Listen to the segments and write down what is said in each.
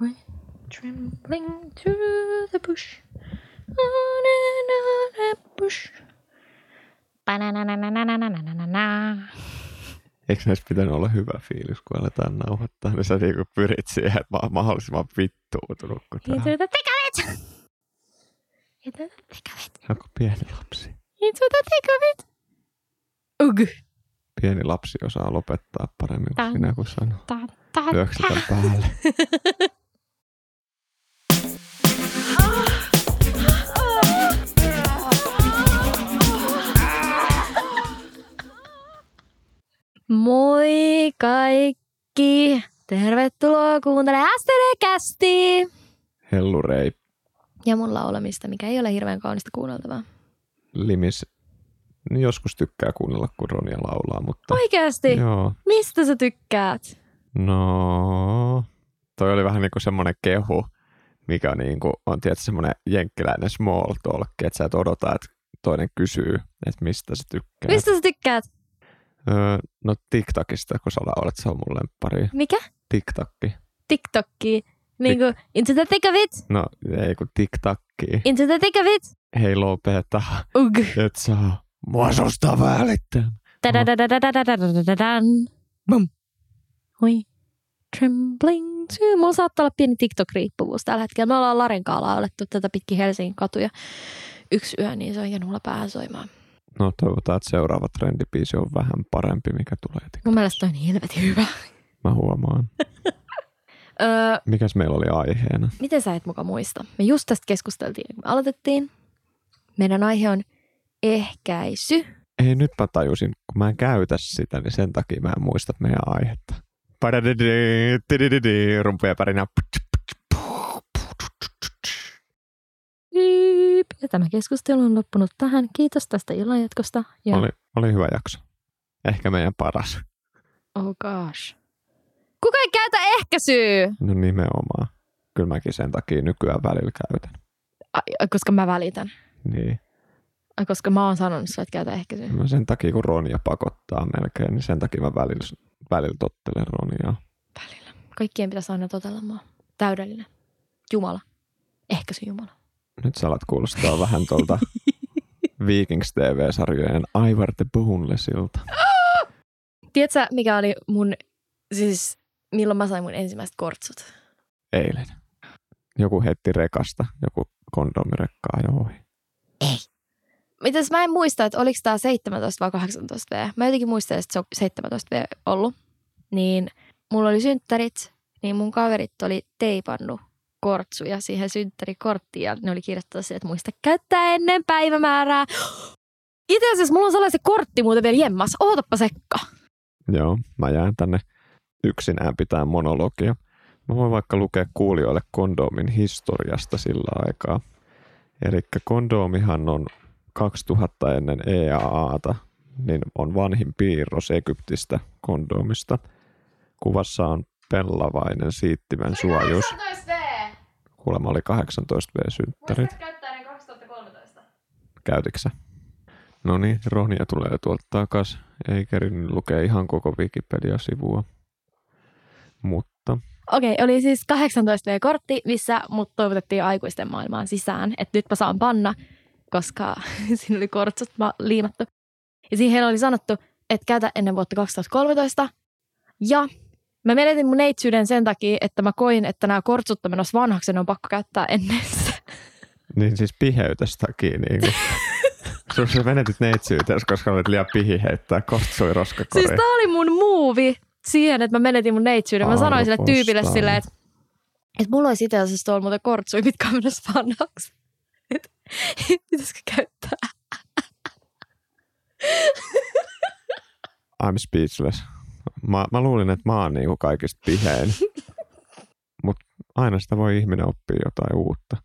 Went trembling through the bush. On and on that bush. Eikö näissä pitänyt olla hyvä fiilis, kun aletaan nauhoittaa, niin sä niinku pyrit siihen, että mä oon mahdollisimman vittuutunut, kun tää Into the thick of it. Into the thick of it. on pieni lapsi. Into the thick of it. Ugh. Pieni lapsi osaa lopettaa paremmin kuin sinä, kun sanoo. Ta, ta, Lyöksä ta. tän päälle. Moi kaikki! Tervetuloa kuuntelemaan STD-kästi! Hellurei Ja mun laulamista, mikä ei ole hirveän kaunista kuunneltavaa. limis. Niin joskus tykkää kuunnella, kun Ronia laulaa, mutta... Oikeasti? Joo. Mistä sä tykkäät? No, toi oli vähän niin kuin semmoinen kehu, mikä niin kuin on tietysti semmoinen jenkkiläinen small talk, että sä et odota, että toinen kysyy, että mistä sä tykkää. Mistä sä tykkäät? Öö, no TikTokista, kun sä olet, se on mun lemppari. Mikä? TikTokki. TikTokki. Niin kuin, into the thick of it. No, ei kun TikTokki. Into the thick of it. Hei lopeta. Ug. Et saa mua susta välittää. Bum. Hui. Trembling to. Mulla saattaa olla pieni TikTok-riippuvuus tällä hetkellä. Me ollaan Larenkaalla kanssa tätä pitkin Helsingin katuja yksi yö, niin se on jäänyt mulla päähän soimaan. No toivotaan, että seuraava trendipiisi on vähän parempi, mikä tulee. TikTok. Mun mielestä on helvetin hyvä. Mä huomaan. Öö, Mikäs meillä oli aiheena? miten sä et muka muista? Me just tästä keskusteltiin, kun me aloitettiin. Meidän aihe on ehkäisy. Ei, nyt mä tajusin, kun mä en käytä sitä, niin sen takia mä en muista meidän aihetta. Rumpuja pärinä. Ja tämä keskustelu on loppunut tähän. Kiitos tästä illanjatkosta. Ja... Oli, oli hyvä jakso. Ehkä meidän paras. Oh gosh. Kuka ei käytä ehkäisyä? No nimenomaan. Kyllä mäkin sen takia nykyään välillä käytän. Ai, koska mä välitän. Niin. Ai, koska mä oon sanonut että käytä ehkäisyä. Mä sen takia, kun Ronja pakottaa melkein, niin sen takia mä välillä, välillä tottelen Ronjaa. Välillä. Kaikkien pitäisi aina totella mua. Täydellinen. Jumala. Ehkäisy Jumala. Nyt sä alat kuulostaa vähän tuolta Vikings TV-sarjojen Ivar the Bonelessilta. Tiedätkö, mikä oli mun, siis milloin mä sain mun ensimmäiset kortsut? Eilen. Joku heitti rekasta, joku kondomirekkaa jo ohi. Mitäs mä en muista, että oliko tää 17 vai 18 V. Mä jotenkin muistan, että se on 17 V ollut. Niin mulla oli synttärit, niin mun kaverit oli teipannut kortsuja siihen synttärikorttiin ja ne oli kirjoittanut siihen, että muista käyttää ennen päivämäärää. Itse asiassa mulla on sellainen kortti muuten vielä jemmas. Ootappa Sekka. Joo, mä jään tänne yksinään pitää monologia. Mä voin vaikka lukea kuulijoille kondoomin historiasta sillä aikaa. Eli kondoomihan on 2000 ennen EAAta, niin on vanhin piirros Egyptistä kondoomista. Kuvassa on pellavainen siittimen suojus. 18 V. Kuulemma oli 18 V-synttärit. käyttää ne 2013. Käytitkö sä? No niin, Ronja tulee tuolta takas. Ei kerinyt lukea ihan koko Wikipedia-sivua. Mutta Okei, oli siis 18 V-kortti, missä mut toivotettiin aikuisten maailmaan sisään. Että nyt mä saan panna, koska siinä oli kortsut ma- liimattu. Ja siihen oli sanottu, että käytä ennen vuotta 2013. Ja mä menetin mun neitsyyden sen takia, että mä koin, että nämä kortsut on menossa vanhaksi ne on pakko käyttää ennen sitä. niin siis piheytes takia niin kuin. Sun sä menetit neitsyytes, koska olet liian pihi heittää kortsui roskakoriin. Siis tää oli mun muuvi siihen, että mä menetin mun neitsyyden. Mä sanoin sille tyypille silleen, että, että mulla olisi itse asiassa tuolla muuten kortsui, mitkä on menossa vanhaksi. Pitäisikö käyttää? I'm speechless. Mä, mä luulin, että mä oon niinku kaikista pihein. Mutta aina sitä voi ihminen oppia jotain uutta.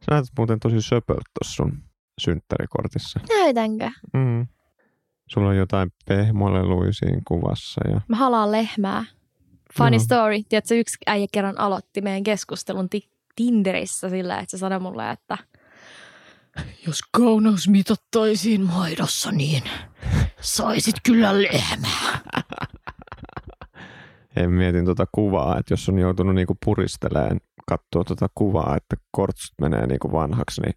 Sä näytät muuten tosi söpöltä tuossa sun synttärikortissa. Näytänkö? Mm. Sulla on jotain pehmoleluja siinä kuvassa ja Mä halaan lehmää. Funny Joo. story. Tiedätkö, yksi äijä kerran aloitti meidän keskustelun ti- Tinderissä sillä, että se sanoi mulle, että jos kauneus mitattaisiin maidossa, niin saisit kyllä lehmää. Mietin tuota kuvaa, että jos on joutunut niinku puristeleen katsoa tuota kuvaa, että kortsut menee niinku vanhaksi, niin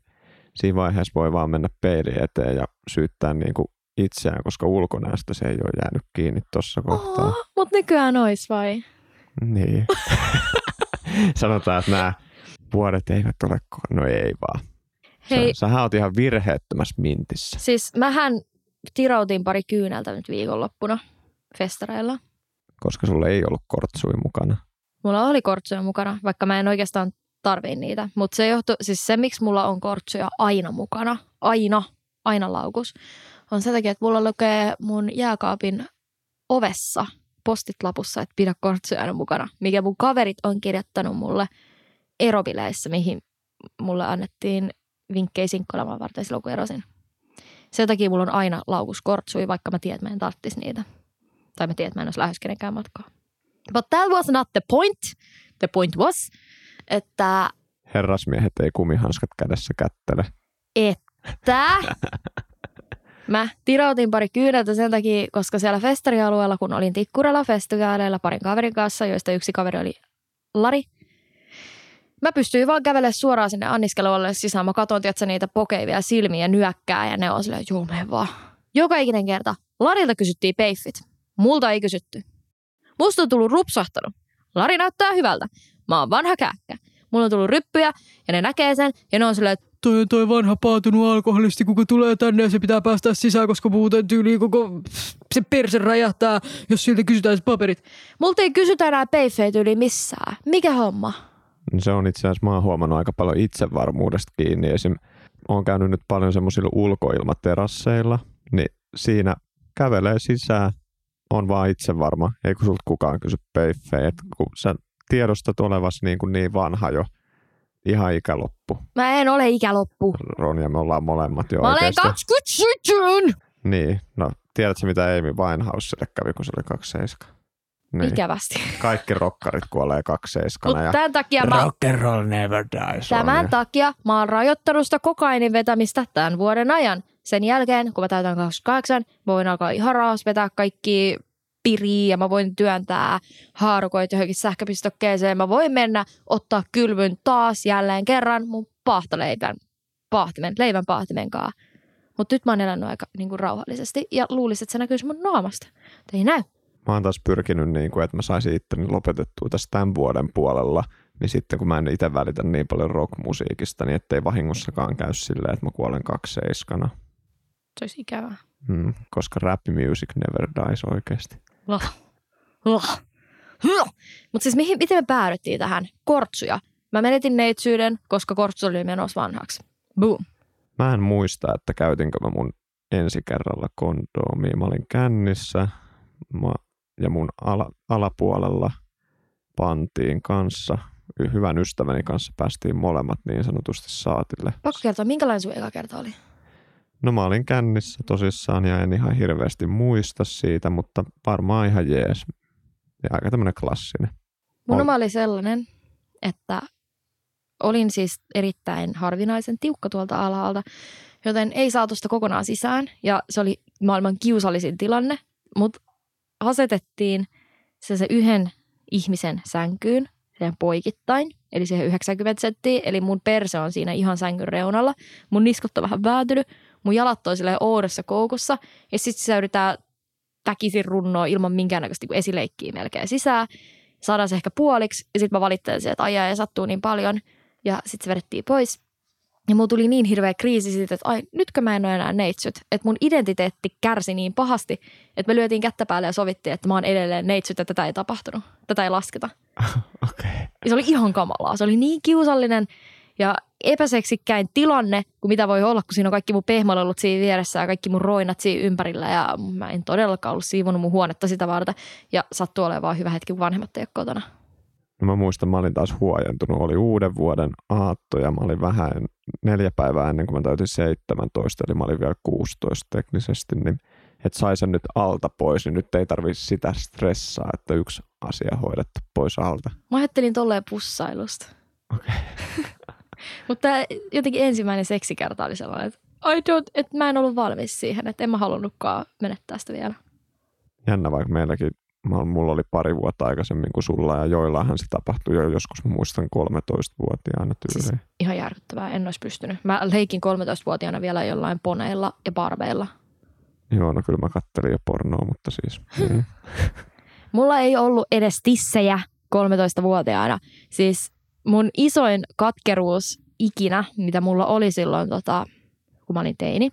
siinä vaiheessa voi vaan mennä peili eteen ja syyttää niinku itseään, koska ulkonäöstä se ei ole jäänyt kiinni tuossa kohtaa. Oh, mutta nykyään ois vai? Niin. Sanotaan, että nämä vuodet eivät ole, no ei vaan. Hei, Sä, sähän oot ihan virheettömässä mintissä. siis mähän tirautin pari kyyneltä nyt viikonloppuna festareilla. Koska sulla ei ollut kortsui mukana. Mulla oli kortsuja mukana, vaikka mä en oikeastaan tarvii niitä. Mutta se johtuu, siis se miksi mulla on kortsuja aina mukana, aina, aina laukus, on sen takia, että mulla lukee mun jääkaapin ovessa postit lapussa, että pidä kortsuja aina mukana, mikä mun kaverit on kirjoittanut mulle erobileissä, mihin mulle annettiin vinkkejä sinkkailemaan varten silloin, kun erosin. Sen takia mulla on aina laukus kortsui, vaikka mä tiedän, että mä en tarvitsisi niitä. Tai mä tiedän, että mä en olisi lähes kenenkään matkaa. But that was not the point. The point was, että, Herrasmiehet ei kumihanskat kädessä kättele. että mä tirautin pari kyyneltä sen takia, koska siellä festarialueella, kun olin Tikkurella festivaaleilla parin kaverin kanssa, joista yksi kaveri oli Lari, mä pystyin vaan kävelemään suoraan sinne anniskelualle sisään. Mä katson, tiedätkö, niitä pokeivia silmiä nyökkää ja ne on silleen, joo, mene vaan. Joka ikinen kerta. Larilta kysyttiin peiffit. Multa ei kysytty. Musta on tullut rupsahtanut. Lari näyttää hyvältä. Mä oon vanha kääkkä. Mulla on tullut ryppyjä ja ne näkee sen ja ne on silleen, että toi on toi vanha paatunut alkoholisti, kuka tulee tänne ja se pitää päästä sisään, koska muuten tyyliin koko se perse räjähtää, jos siltä kysytään se paperit. multa ei kysytä enää peiffeitä yli missään. Mikä homma? Se on itse asiassa, mä oon huomannut aika paljon itsevarmuudesta kiinni. Esim. Oon käynyt nyt paljon semmoisilla ulkoilmaterasseilla, niin siinä kävelee sisään, on vaan itsevarma, ei kun sulta kukaan kysy peiffejä. Kun sä tiedostat olevas niin, kuin niin vanha jo, ihan ikäloppu. Mä en ole ikäloppu. Ronja, me ollaan molemmat jo Mä olen oikeasti. 27. Niin, no tiedätkö mitä Amy Winehouselle kävi, kun se oli 27? Niin. Ikävästi. Kaikki rokkarit kuolee 27 Mutta ja tämän takia mä, Rock and roll never dies. tämän Sonja. takia mä oon rajoittanut sitä kokainin vetämistä tämän vuoden ajan. Sen jälkeen, kun mä täytän 28, mä voin alkaa ihan raas vetää kaikki piriä ja mä voin työntää haarukoita johonkin sähköpistokkeeseen. Mä voin mennä ottaa kylvyn taas jälleen kerran mun paahtoleivän paahtimen, leivän paahtimen kanssa. Mutta nyt mä oon elänyt aika niin kuin, rauhallisesti ja luulisin, että se näkyisi mun naamasta. Mutta ei näy. mä oon taas pyrkinyt, niin kuin, että mä saisin itteni lopetettua tässä tämän vuoden puolella, niin sitten kun mä en itse välitä niin paljon rockmusiikista, niin ettei vahingossakaan käy silleen, että mä kuolen kakseiskana. Se olisi ikävää. Hmm, koska rap music never dies oikeasti. Mutta siis mihin, miten me päädyttiin tähän? Kortsuja. Mä menetin neitsyyden, koska kortsu oli menossa vanhaksi. Boom. Mä en muista, että käytinkö mä mun ensi kerralla kondoomia. Mä olin kännissä mä, ja mun ala, alapuolella pantiin kanssa, hyvän ystäväni kanssa päästiin molemmat niin sanotusti saatille. Pakko kertoa, minkälainen sun eka kerta oli? No mä olin kännissä tosissaan ja en ihan hirveästi muista siitä, mutta varmaan ihan jees. Ja aika tämmönen klassinen. Mun oma oli sellainen, että olin siis erittäin harvinaisen tiukka tuolta alhaalta, joten ei saatu sitä kokonaan sisään. Ja se oli maailman kiusallisin tilanne, mutta asetettiin se, se yhden ihmisen sänkyyn, siihen poikittain, eli siihen 90 senttiä, eli mun perse on siinä ihan sängyn reunalla. Mun niskot on vähän vääntynyt, mun jalat on silleen oudossa koukussa, ja sitten se yritetään väkisin runnoa ilman minkäännäköistä niin esileikkiä melkein sisään. Saadaan se ehkä puoliksi, ja sitten mä valittelin että ajaa ja sattuu niin paljon, ja sitten se vedettiin pois. Ja mulla tuli niin hirveä kriisi siitä, että ai, nytkö mä en ole enää neitsyt. Että mun identiteetti kärsi niin pahasti, että me lyötiin kättä päälle ja sovittiin, että mä oon edelleen neitsyt ja tätä ei tapahtunut. Tätä ei lasketa. Okei. Okay. Ja se oli ihan kamalaa. Se oli niin kiusallinen ja epäseksikkäin tilanne, kuin mitä voi olla, kun siinä on kaikki mun pehmolellut siinä vieressä ja kaikki mun roinat siinä ympärillä. Ja mä en todellakaan ollut siivonut mun huonetta sitä varten. Ja sattuu olemaan vaan hyvä hetki, kun vanhemmat ei ole kotona. No mä muistan, mä olin taas huojentunut. Oli uuden vuoden aatto ja mä olin vähän neljä päivää ennen kuin mä täytin 17, eli mä olin vielä 16 teknisesti, niin että sai sen nyt alta pois, niin nyt ei tarvitse sitä stressaa, että yksi asia hoidettu pois alta. Mä ajattelin tolleen pussailusta. Okei. Mutta jotenkin ensimmäinen seksikerta oli sellainen, että, I don't, että mä en ollut valmis siihen, että en mä halunnutkaan menettää sitä vielä. Jännä, vaikka meilläkin mulla oli pari vuotta aikaisemmin kuin sulla ja joillahan se tapahtui jo joskus, mä muistan 13-vuotiaana tyyliin. Siis ihan järkyttävää, en olisi pystynyt. Mä leikin 13-vuotiaana vielä jollain poneilla ja barbeilla. Joo, no kyllä mä kattelin jo pornoa, mutta siis niin. Mulla ei ollut edes tissejä 13-vuotiaana. Siis mun isoin katkeruus ikinä, mitä mulla oli silloin, tota, kun mä olin teini.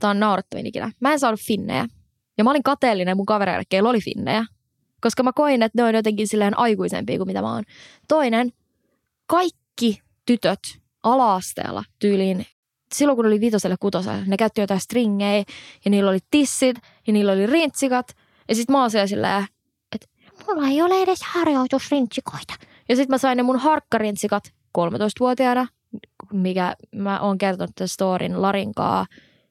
Tämä on naurettavin ikinä. Mä en saanut finnejä. Ja mä olin kateellinen mun kavereille, keillä oli finnejä. Koska mä koin, että ne on jotenkin silleen aikuisempia kuin mitä mä oon. Toinen, kaikki tytöt ala-asteella tyyliin, silloin kun oli vitoselle kutoselle, ne käytti jotain stringejä ja niillä oli tissit ja niillä oli rintsikat. Ja sit mä oon siellä silleen, että mulla ei ole edes harjoitusrintsikoita. Ja sit mä sain ne mun harkkarintsikat 13-vuotiaana, mikä mä oon kertonut tämän storin Larinkaa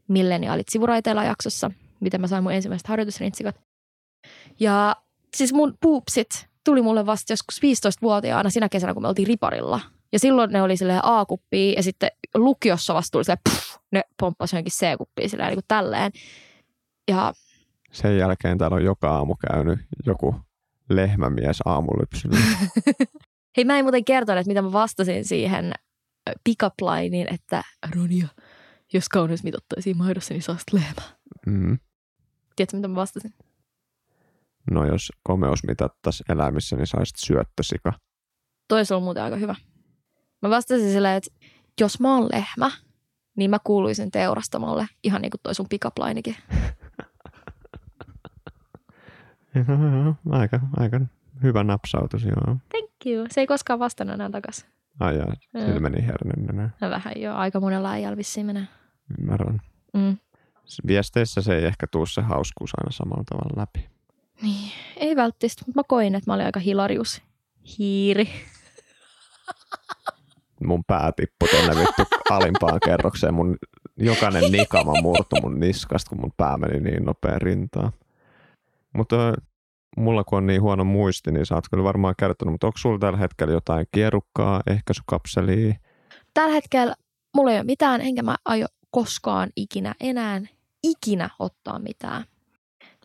milleniaalit sivuraiteilla jaksossa, miten mä sain mun ensimmäiset harjoitusrintsikat. Ja siis mun puupsit tuli mulle vasta joskus 15-vuotiaana sinä kesänä, kun me oltiin riparilla. Ja silloin ne oli silleen A-kuppia ja sitten lukiossa vasta tuli silleen, pff, ne pomppasi johonkin C-kuppiin silleen niin kuin tälleen. Ja Sen jälkeen täällä on joka aamu käynyt joku lehmämies aamulypsyllä. hei mä en muuten kertonut, että mitä mä vastasin siihen pick-up lineen, että Ronja, jos kauneus mitottaisiin maidossa, niin saasit lehmää. Mm. Tiedätkö, mitä mä vastasin? No jos komeus mitattaisi eläimissä, niin saisit syöttösika. Toi ollut muuten aika hyvä. Mä vastasin silleen, että jos mä oon lehmä, niin mä kuuluisin teurastamolle, ihan niin kuin toi sun pick-up linekin. aika, aika hyvä napsautus, joo. Thank you. Se ei koskaan vastannut enää takas. Ai jaa, Joo. sillä meni hernenenä. No vähän jo, aika monella äijällä vissiin menee. Ymmärrän. Mm. Viesteissä se ei ehkä tuu se hauskuus aina samalla tavalla läpi. Niin, ei välttämättä, mutta mä koin, että mä olin aika hilarius. Hiiri. Mun pää tippui tonne vittu alimpaan kerrokseen. Mun jokainen nikama murtu mun niskasta, kun mun pää meni niin nopea rintaan. Mutta mulla kun on niin huono muisti, niin sä oot kyllä varmaan kertonut, mutta onko sulla tällä hetkellä jotain kierukkaa, ehkäisykapselia? Tällä hetkellä mulla ei ole mitään, enkä mä aio koskaan ikinä enää ikinä ottaa mitään.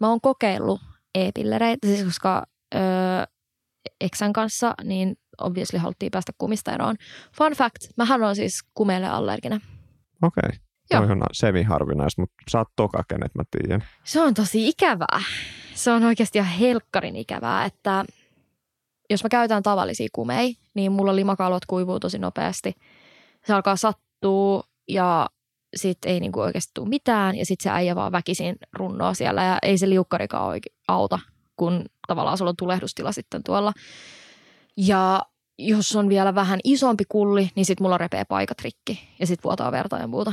Mä oon kokeillut e-pillereitä, siis koska öö, eksän kanssa, niin obviously haluttiin päästä kumista eroon. Fun fact, mähän on siis kumeille allerginen. Okei. Okay. Joo. Toi on semi-harvinaista, mutta sä oot toka, kenet mä tiedän. Se on tosi ikävää. Se on oikeasti ihan helkkarin ikävää, että jos mä käytän tavallisia kumei, niin mulla limakalvot kuivuu tosi nopeasti. Se alkaa sattua ja sit ei niinku oikeasti tule mitään ja sit se äijä vaan väkisin runnoo siellä ja ei se liukkarikaan oikein auta, kun tavallaan sulla on tulehdustila sitten tuolla. Ja jos on vielä vähän isompi kulli, niin sit mulla repee paikat rikki ja sit vuotaa verta ja muuta.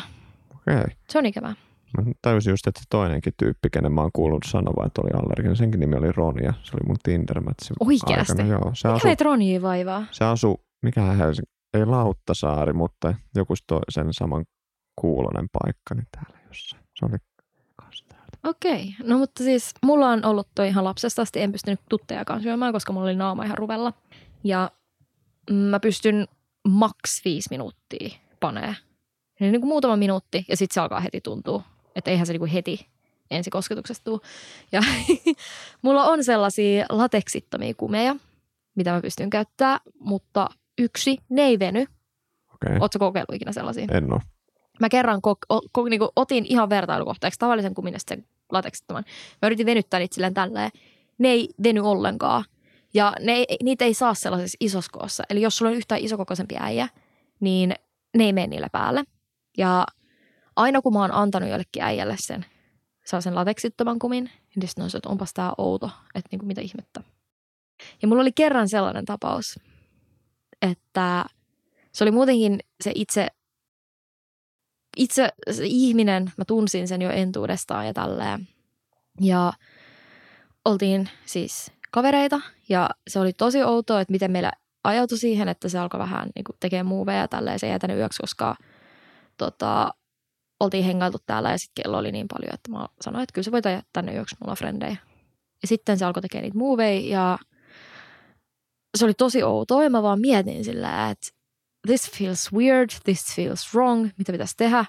Okei. Se on ikävää. Mä tajusin just, että toinenkin tyyppi, kenen mä oon kuullut sanoa, että oli allerginen, senkin nimi oli Ronja. Se oli mun Tinder-mätsi Oikeasti? aikana. Joo, se Mikä meitä Ronjia vaivaa? se asui, mikähän Helsingin, ei Lauttasaari, mutta joku toi, sen saman kuulonen paikka, niin täällä jossain. Se oli. Okei, no mutta siis mulla on ollut toi ihan lapsesta asti, en pystynyt tuttejakaan syömään, koska mulla oli naama ihan ruvella. Ja mä pystyn maks viisi minuuttia panee. Eli niin kuin muutama minuutti ja sitten se alkaa heti tuntua. Että eihän se niin kuin heti ensikosketuksesta tuu. Ja mulla on sellaisia lateksittomia kumeja, mitä mä pystyn käyttämään, mutta yksi, ne ei veny. Okei, Ootko kokeillut ikinä sellaisia? en oo. Mä kerran ko- o- ko- niinku otin ihan vertailukohteeksi tavallisen kumin sen lateksittoman. Mä yritin venyttää niitä silleen tälleen. Ne ei veny ollenkaan. Ja ne ei, niitä ei saa sellaisessa isossa koossa. Eli jos sulla on yhtään isokokoisempi äijä, niin ne ei mene niillä päälle. Ja aina kun mä oon antanut jollekin äijälle sen sellaisen lateksittoman kumin, niin sitten on se, että onpas tää outo, että niinku mitä ihmettä. Ja mulla oli kerran sellainen tapaus, että se oli muutenkin se itse itse se ihminen, mä tunsin sen jo entuudestaan ja tälleen. Ja oltiin siis kavereita ja se oli tosi outoa, että miten meillä ajautui siihen, että se alkoi vähän niin tekemään muuveja ja tälleen. Se ei jätänyt yöksi, koska tota, oltiin hengailtu täällä ja sitten kello oli niin paljon, että mä sanoin, että kyllä se voi jättää tänne yöksi, mulla on frendejä. Ja sitten se alkoi tekemään niitä muuveja ja se oli tosi outoa ja mä vaan mietin sillä, että this feels weird, this feels wrong, mitä pitäisi tehdä.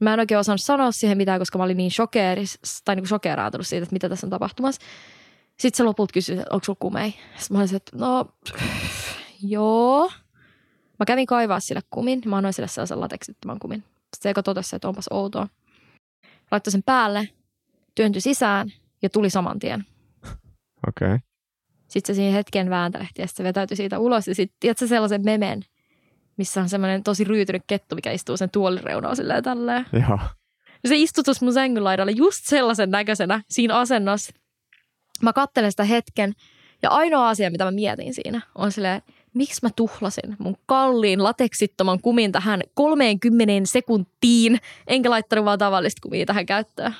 Mä en oikein osannut sanoa siihen mitään, koska mä olin niin shokeeris, tai niin shokeeraantunut siitä, että mitä tässä on tapahtumassa. Sitten se lopulta kysyi, että onko sulla kumei. Sitten mä olisin, että no joo. Mä kävin kaivaa sille kumin. Mä annoin sille sellaisen lateksittoman kumin. Sitten se eka totesi, että onpas outoa. Laittoi sen päälle, työntyi sisään ja tuli saman tien. Okei. Okay. Sitten se siinä hetken vääntelehti ja se vetäytyi siitä ulos. Ja sitten tiedätkö sellaisen memen, missä on semmoinen tosi ryytynyt kettu, mikä istuu sen tuolin reunaan silleen tälleen. Joo. Ja se istui tuossa mun sängyn laidalle just sellaisen näköisenä siinä asennossa. Mä kattelen sitä hetken ja ainoa asia, mitä mä mietin siinä, on silleen, miksi mä tuhlasin mun kalliin lateksittoman kumin tähän 30 sekuntiin, enkä laittanut vaan tavallista kumia tähän käyttöön.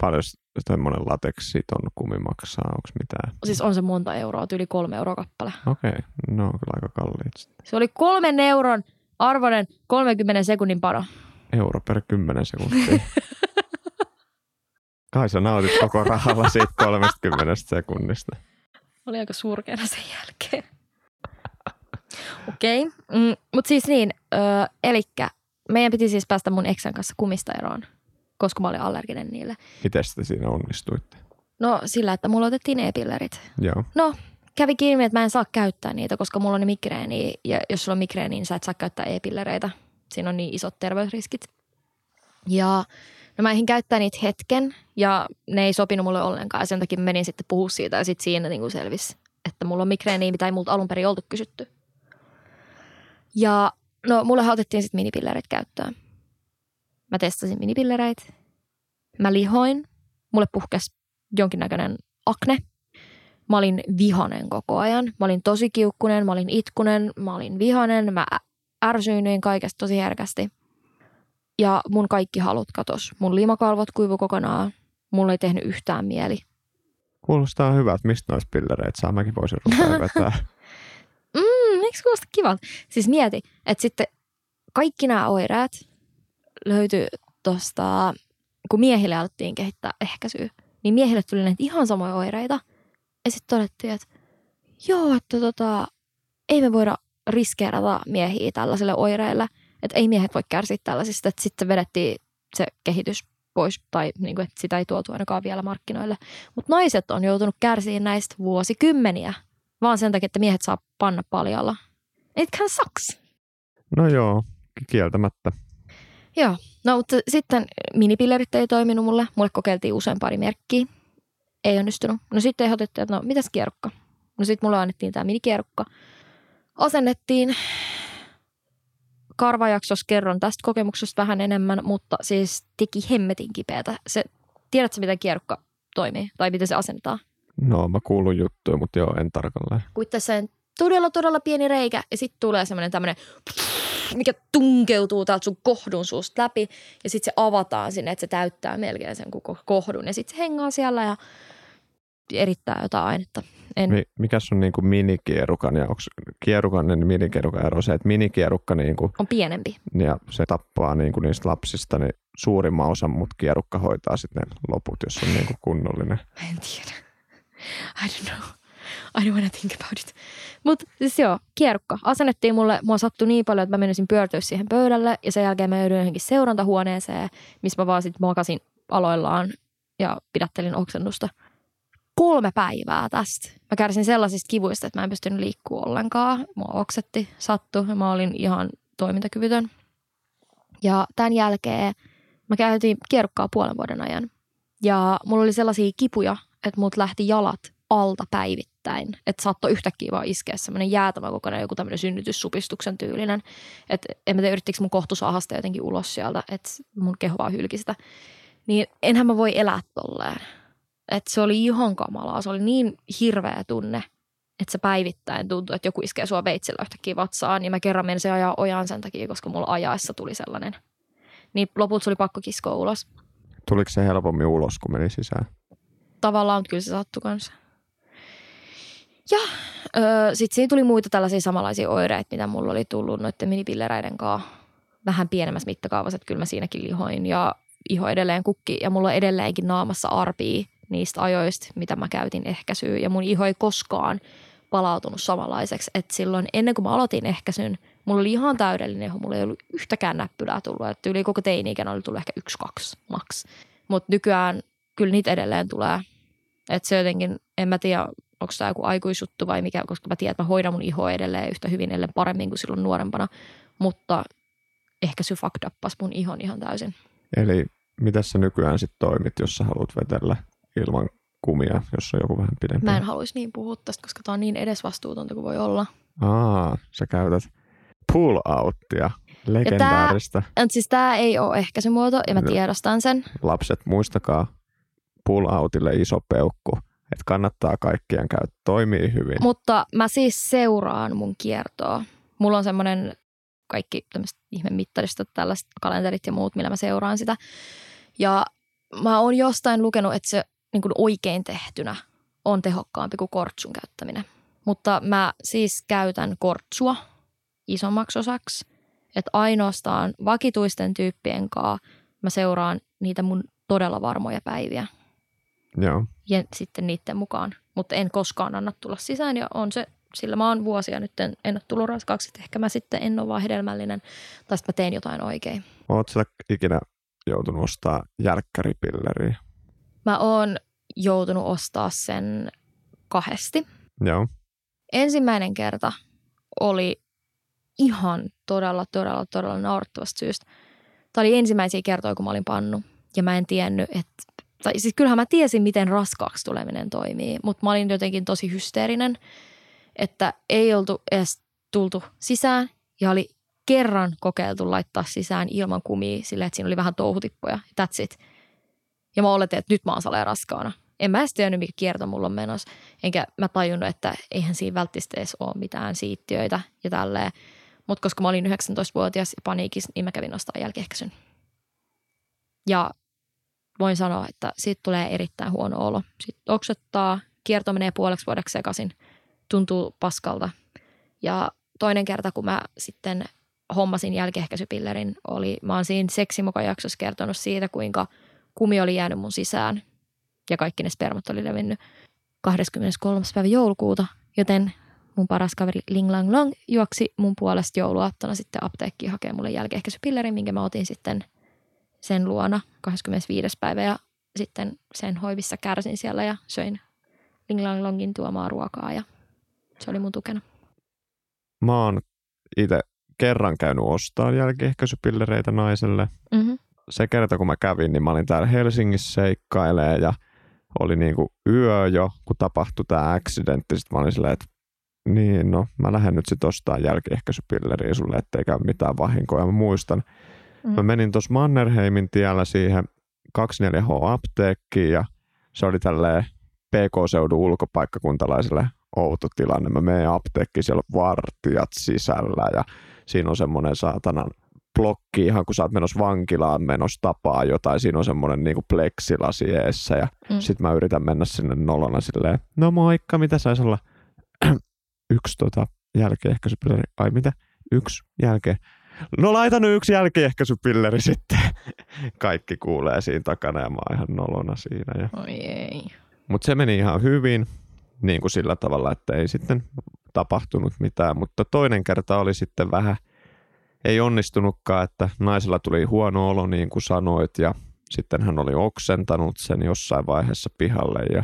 Paljon semmoinen lateksiton kumi maksaa, onko mitään? Siis on se monta euroa, yli kolme euroa kappale. Okei, okay. no on kyllä aika kalliit. Se oli kolmen euron arvoinen 30 sekunnin pano. Euro per 10 sekuntia. Kai sä nautit koko rahalla siitä 30 sekunnista. Oli aika surkeana sen jälkeen. Okei, okay. mm, mutta siis niin, öö, elikkä meidän piti siis päästä mun eksän kanssa kumista eroon, koska mä olin allerginen niille. Miten te siinä onnistuitte? No sillä, että mulla otettiin e-pillerit. Joo. No, kävi kiinni, että mä en saa käyttää niitä, koska mulla on migreeni. Ja jos sulla on migreeni, niin sä et saa käyttää e-pillereitä. Siinä on niin isot terveysriskit. Ja no mä ehdin käyttää niitä hetken ja ne ei sopinut mulle ollenkaan. Ja sen takia menin sitten puhua siitä ja sitten siinä niin kuin selvisi, että mulla on migreeni, mitä ei multa alun perin oltu kysytty. Ja no mulle otettiin sitten minipillerit käyttöön. Mä testasin minipillereitä. Mä lihoin. Mulle puhkesi jonkinnäköinen akne. Mä olin vihanen koko ajan. Mä olin tosi kiukkunen, mä olin itkunen, mä olin vihanen. Mä ä- ärsyynnyin kaikesta tosi herkästi. Ja mun kaikki halut katos. Mun limakalvot kuivu kokonaan. Mulla ei tehnyt yhtään mieli. Kuulostaa hyvältä, mistä noista pillereitä saa. Mäkin voisin rupea vetää. Eikö kuulosta kivalta? Siis mieti, että sitten kaikki nämä oireet löytyi tuosta, kun miehille alettiin kehittää ehkäisyä, niin miehille tuli näitä ihan samoja oireita. Ja sitten todettiin, että joo, että tota, ei me voida riskeerata miehiä tällaisille oireille. Että ei miehet voi kärsiä tällaisista. Että sitten vedettiin se kehitys pois tai niin kuin, että sitä ei tuotu ainakaan vielä markkinoille. Mutta naiset on joutunut kärsiä näistä vuosikymmeniä vaan sen takia, että miehet saa panna paljalla. It can sucks. No joo, kieltämättä. Joo, no mutta sitten minipillerit ei toiminut mulle. Mulle kokeiltiin usein pari merkkiä. Ei onnistunut. No sitten ehdotettiin, että no mitäs kierrukka? No sitten mulle annettiin tämä minikierrukka. Asennettiin. Karvajaksossa kerron tästä kokemuksesta vähän enemmän, mutta siis teki hemmetin kipeätä. Se, tiedätkö, miten kierrukka toimii tai miten se asennetaan? No, mä kuulun juttuja, mutta joo, en tarkalleen. on todella, todella pieni reikä ja sitten tulee semmoinen tämmöinen, mikä tunkeutuu täältä sun kohdun suusta läpi ja sitten se avataan sinne, että se täyttää melkein sen koko kohdun ja sitten se hengaa siellä ja erittää jotain ainetta. En, Mi- mikäs on niinku minikierukan ja onko kierukan ja minikierukan ero se, että minikierukka niinku, on pienempi. ja se tappaa niinku niistä lapsista niin suurimman osan, mutta kierukka hoitaa sitten loput, jos on niinku kunnollinen. Mä en tiedä. I don't know. I don't wanna think about it. Mutta siis joo, kierukka. Asennettiin mulle, mua sattui niin paljon, että mä menisin pyörtyä siihen pöydälle ja sen jälkeen mä joudun johonkin seurantahuoneeseen, missä mä vaan sit makasin aloillaan ja pidättelin oksennusta. Kolme päivää tästä. Mä kärsin sellaisista kivuista, että mä en pystynyt liikkua ollenkaan. Mua oksetti, sattu ja mä olin ihan toimintakyvytön. Ja tämän jälkeen mä käytiin kierukkaa puolen vuoden ajan. Ja mulla oli sellaisia kipuja, että mut lähti jalat alta päivittäin. Että saattoi yhtäkkiä vaan iskeä semmoinen jäätävä kokonaan joku tämmöinen synnytyssupistuksen tyylinen. Että en mä tiedä, yrittikö mun kohtu saada sitä jotenkin ulos sieltä, että mun keho vaan hylki sitä. Niin enhän mä voi elää tolleen. Että se oli ihan kamalaa. Se oli niin hirveä tunne, että se päivittäin tuntui, että joku iskee sua veitsellä yhtäkkiä vatsaan. Ja mä kerran menisin ajaa ojaan sen takia, koska mulla ajaessa tuli sellainen. Niin lopulta se oli pakko kiskoa ulos. Tuliko se helpommin ulos, kun meni sisään? Tavallaan, mutta kyllä se sattui kanssa. Ja öö, sitten siinä tuli muita tällaisia samanlaisia oireita, mitä mulla oli tullut noiden minipillereiden kanssa. Vähän pienemmässä mittakaavassa, että kyllä mä siinäkin lihoin ja iho edelleen kukki. Ja mulla on edelleenkin naamassa arpii niistä ajoista, mitä mä käytin ehkäisyä. Ja mun iho ei koskaan palautunut samanlaiseksi. Että silloin ennen kuin mä aloitin ehkäisyn, mulla oli ihan täydellinen iho. Mulla ei ollut yhtäkään näppylää tullut. Että yli koko teini-ikänä oli tullut ehkä yksi, kaksi, maks. Mutta nykyään kyllä niitä edelleen tulee. Että se jotenkin, en mä tiedä, onko tämä joku aikuisjuttu vai mikä, koska mä tiedän, että mä hoidan mun ihoa edelleen yhtä hyvin, ellen paremmin kuin silloin nuorempana. Mutta ehkä se fucked mun ihon ihan täysin. Eli mitä sä nykyään sitten toimit, jos sä haluat vetellä ilman kumia, jos on joku vähän pidempi? Mä en haluaisi niin puhua tästä, koska tää on niin edesvastuutonta kuin voi olla. Aa, sä käytät pull outtia, legendaarista. Et siis tää ei ole ehkä se muoto, ja mä tiedostan sen. Lapset, muistakaa pull outille iso peukku, että kannattaa kaikkien käyttää, toimii hyvin. Mutta mä siis seuraan mun kiertoa. Mulla on semmoinen kaikki tämmöiset ihmemittaristot, tällaiset kalenterit ja muut, millä mä seuraan sitä. Ja mä oon jostain lukenut, että se niin kuin oikein tehtynä on tehokkaampi kuin kortsun käyttäminen. Mutta mä siis käytän kortsua isommaksi osaksi. Että ainoastaan vakituisten tyyppien kanssa mä seuraan niitä mun todella varmoja päiviä Joo. ja sitten niiden mukaan. Mutta en koskaan anna tulla sisään ja on se, sillä mä oon vuosia nyt en, en ole tullut raskaaksi, että ehkä mä sitten en ole vaan hedelmällinen tai sitten mä teen jotain oikein. Oletko sä ikinä joutunut ostaa järkkäripilleriä? Mä oon joutunut ostaa sen kahdesti. Joo. Ensimmäinen kerta oli ihan todella, todella, todella naurettavasta syystä. Tämä oli ensimmäisiä kertoja, kun mä olin pannu. Ja mä en tiennyt, että... Tai siis kyllähän mä tiesin, miten raskaaksi tuleminen toimii, mutta mä olin jotenkin tosi hysteerinen, että ei oltu edes tultu sisään ja oli kerran kokeiltu laittaa sisään ilman kumia silleen, että siinä oli vähän touhutippoja. That's it. Ja mä oletin, että nyt mä oon raskaana. En mä edes tiennyt, mikä kierto mulla on menossa. Enkä mä tajunnut, että eihän siinä välttämättä edes ole mitään siittiöitä ja tälleen. Mutta koska mä olin 19-vuotias ja paniikissa, niin mä kävin nostaa jälkiehkäisyn. Ja voin sanoa, että siitä tulee erittäin huono olo. Sitten oksettaa, kierto menee puoleksi vuodeksi sekaisin, tuntuu paskalta. Ja toinen kerta, kun mä sitten hommasin jälkiehkäisypillerin, oli, mä oon siinä seksimokajaksossa kertonut siitä, kuinka kumi oli jäänyt mun sisään ja kaikki ne spermat oli levinnyt 23. päivä joulukuuta, joten mun paras kaveri Ling Lang Long juoksi mun puolesta jouluaattona sitten apteekkiin hakemaan mulle jälkiehkäisypillerin, minkä mä otin sitten sen luona 25. päivä ja sitten sen hoivissa kärsin siellä ja söin Ling Lang Longin tuomaa ruokaa ja se oli mun tukena. Mä oon itse kerran käynyt ostaa jälkiehkäisypillereitä naiselle. Mm-hmm. Se kerta, kun mä kävin, niin mä olin täällä Helsingissä seikkailee ja oli niinku yö jo, kun tapahtui tämä accidentti. Sitten mä olin silleen, että niin no, mä lähden nyt sit ostaa jälkiehkäisypilleriä sulle, ettei käy mitään vahinkoa. Ja mä muistan, Mm. mä menin tuossa Mannerheimin tiellä siihen 24H-apteekkiin ja se oli tälleen PK-seudun ulkopaikkakuntalaiselle outo tilanne. Mä menen apteekkiin, siellä on vartijat sisällä ja siinä on semmoinen saatanan blokki ihan kun sä oot menossa vankilaan menossa tapaa jotain. Siinä on semmoinen niinku pleksilasi eessä ja Mm. sit mä yritän mennä sinne nolona silleen, no moikka, mitä sais olla? yksi tota jälkiehkäisypilleri. Ai mitä? Yksi jälkeen. No laita nyt yksi jälkiehkäisypilleri sitten. Kaikki kuulee siinä takana ja mä oon ihan nolona siinä. Ja... Oi ei. Mutta se meni ihan hyvin niin kuin sillä tavalla, että ei sitten tapahtunut mitään. Mutta toinen kerta oli sitten vähän, ei onnistunutkaan, että naisella tuli huono olo niin kuin sanoit ja sitten hän oli oksentanut sen jossain vaiheessa pihalle ja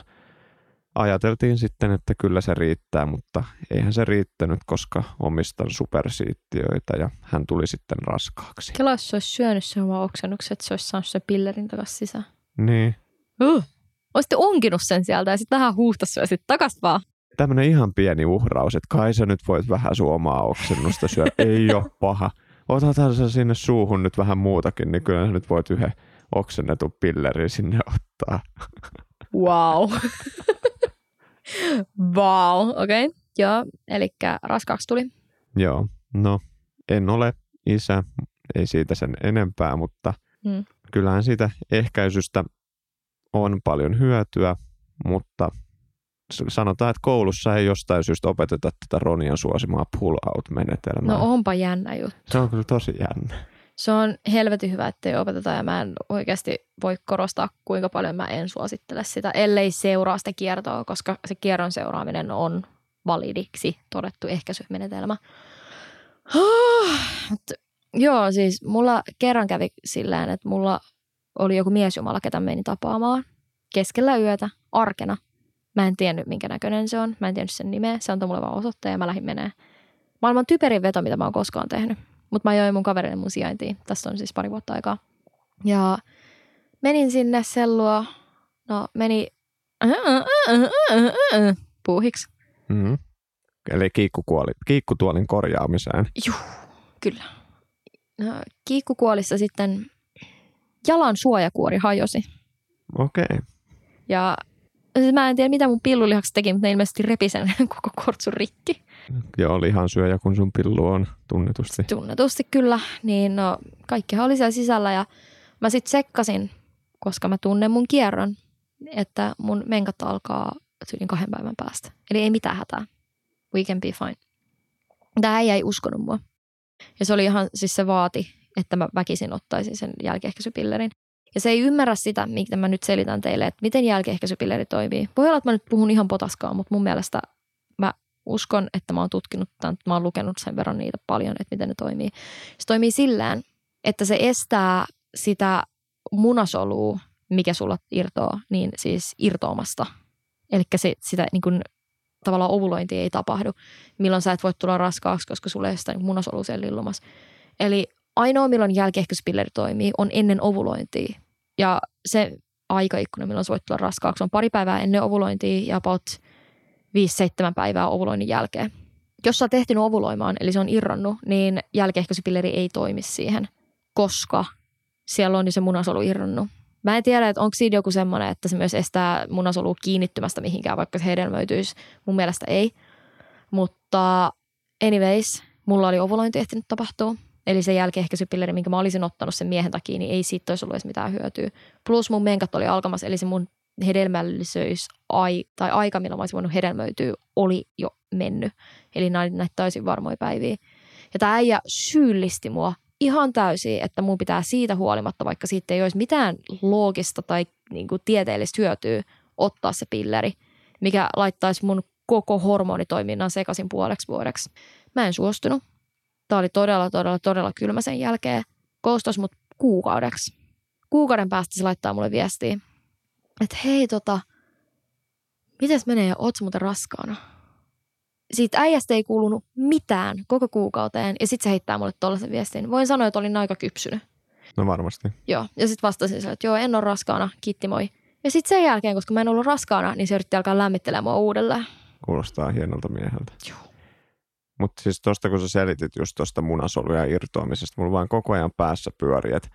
ajateltiin sitten, että kyllä se riittää, mutta eihän se riittänyt, koska omistan supersiittiöitä ja hän tuli sitten raskaaksi. Kela, jos se olisi syönyt sen oman oksennuksen, että se olisi saanut sen pillerin takaisin sisään. Niin. Uh. Olisitte onkinut sen sieltä ja sitten vähän huuhtas ja sitten takas vaan. Tämmöinen ihan pieni uhraus, että kai sä nyt voit vähän sun omaa oksennusta syödä. Ei ole paha. Otetaan sä sinne suuhun nyt vähän muutakin, niin kyllä sä nyt voit yhden oksennetun pillerin sinne ottaa. Wow. wow, okei. Okay. Joo, eli raskaaksi tuli. Joo, no en ole isä, ei siitä sen enempää, mutta Mm. kyllähän siitä ehkäisystä on paljon hyötyä, mutta sanotaan, että koulussa ei jostain syystä opeteta tätä Ronian suosimaa pull-out-menetelmää. No onpa jännä juttu. Se on kyllä tosi jännä. Se on helvetin hyvä, ettei opeteta ja mä en oikeasti voi korostaa, kuinka paljon mä en suosittele sitä, ellei seuraa sitä kiertoa, koska se kierron seuraaminen on validiksi todettu ehkäisymenetelmä. Joo, siis mulla kerran kävi silleen, että mulla oli joku miesjumala, ketä menin tapaamaan keskellä yötä, arkena. Mä en tiennyt, minkä näköinen se on. Mä en tiennyt sen nimeä. Se antoi mulle vaan osoitteen ja mä lähdin menee. Maailman typerin veto, mitä mä oon koskaan tehnyt. Mutta mä join mun kaverille mun sijaintiin. Tästä on siis pari vuotta aikaa. Ja menin sinne sellua. No meni puuhiksi. Mm-hmm. Eli kiikkukuoli, kiikkutuolin korjaamiseen. Juh, kyllä. No, kiikkukuolissa sitten jalan suojakuori hajosi. Okei. Okay. Ja siis mä en tiedä, mitä mun pillulihakset teki, mutta ne ilmeisesti repi sen koko kortsun rikki. Joo, lihan syöjä, kun sun pillu on tunnetusti. Tunnetusti kyllä. Niin no, kaikkihan oli siellä sisällä ja mä sitten sekkasin, koska mä tunnen mun kierron, että mun menkat alkaa yli kahden päivän päästä. Eli ei mitään hätää. We can be fine. Tämä ei uskonut mua. Ja se oli ihan, siis se vaati, että mä väkisin ottaisin sen jälkiehkäisypillerin. Ja se ei ymmärrä sitä, mitä mä nyt selitän teille, että miten jälkiehkäisypilleri toimii. Voi olla, että mä nyt puhun ihan potaskaa, mutta mun mielestä mä uskon, että mä oon tutkinut tämän, mä oon lukenut sen verran niitä paljon, että miten ne toimii. Se toimii sillään, että se estää sitä munasolua, mikä sulla irtoaa, niin siis irtoamasta. Eli sitä niin kuin, tavallaan ovulointi ei tapahdu, milloin sä et voi tulla raskaaksi, koska sulla ei sitä niin munasolu siellä lillumassa. Eli ainoa, milloin jälkiehkäisypilleri toimii, on ennen ovulointia. Ja se aikaikkuna, milloin sä voit tulla raskaaksi, on pari päivää ennen ovulointia ja about 5-7 päivää ovuloinnin jälkeen. Jos sä oot ehtinyt ovuloimaan, eli se on irronnut, niin jälkiehkäisypilleri ei toimi siihen, koska siellä on jo se munasolu irronnut. Mä en tiedä, että onko siinä joku semmoinen, että se myös estää munasolua kiinnittymästä mihinkään, vaikka se hedelmöityisi. Mun mielestä ei. Mutta anyways, mulla oli ovulointi ehtinyt tapahtua. Eli sen jälkiehkäisypilleri, minkä mä olisin ottanut sen miehen takia, niin ei siitä olisi ollut edes mitään hyötyä. Plus mun menkat oli alkamassa, eli se mun hedelmällisyys ai, tai aika, milloin mä olisin voinut hedelmöityä, oli jo mennyt. Eli näitä, näitä täysin varmoja päiviä. Ja tämä äijä syyllisti mua ihan täysin, että mun pitää siitä huolimatta, vaikka siitä ei olisi mitään loogista tai niin kuin tieteellistä hyötyä, ottaa se pilleri, mikä laittaisi mun koko hormonitoiminnan sekaisin puoleksi vuodeksi. Mä en suostunut. Tämä oli todella, todella, todella kylmä sen jälkeen. Koustos mut kuukaudeksi. Kuukauden päästä se laittaa mulle viestiä, että hei tota, mites menee, oot muuten raskaana? Siitä äijästä ei kuulunut mitään koko kuukauteen ja sitten se heittää mulle tollaisen viestin. Voin sanoa, että olin aika kypsynyt. No varmasti. Joo, ja sitten vastasin sille, että joo, en ole raskaana, kiitti moi. Ja sitten sen jälkeen, koska mä en ollut raskaana, niin se yritti alkaa lämmittelemään mua uudelleen. Kuulostaa hienolta mieheltä. Joo. Mutta siis tuosta kun sä selitit just tuosta munasoluja irtoamisesta, mulla vaan koko ajan päässä pyörii, että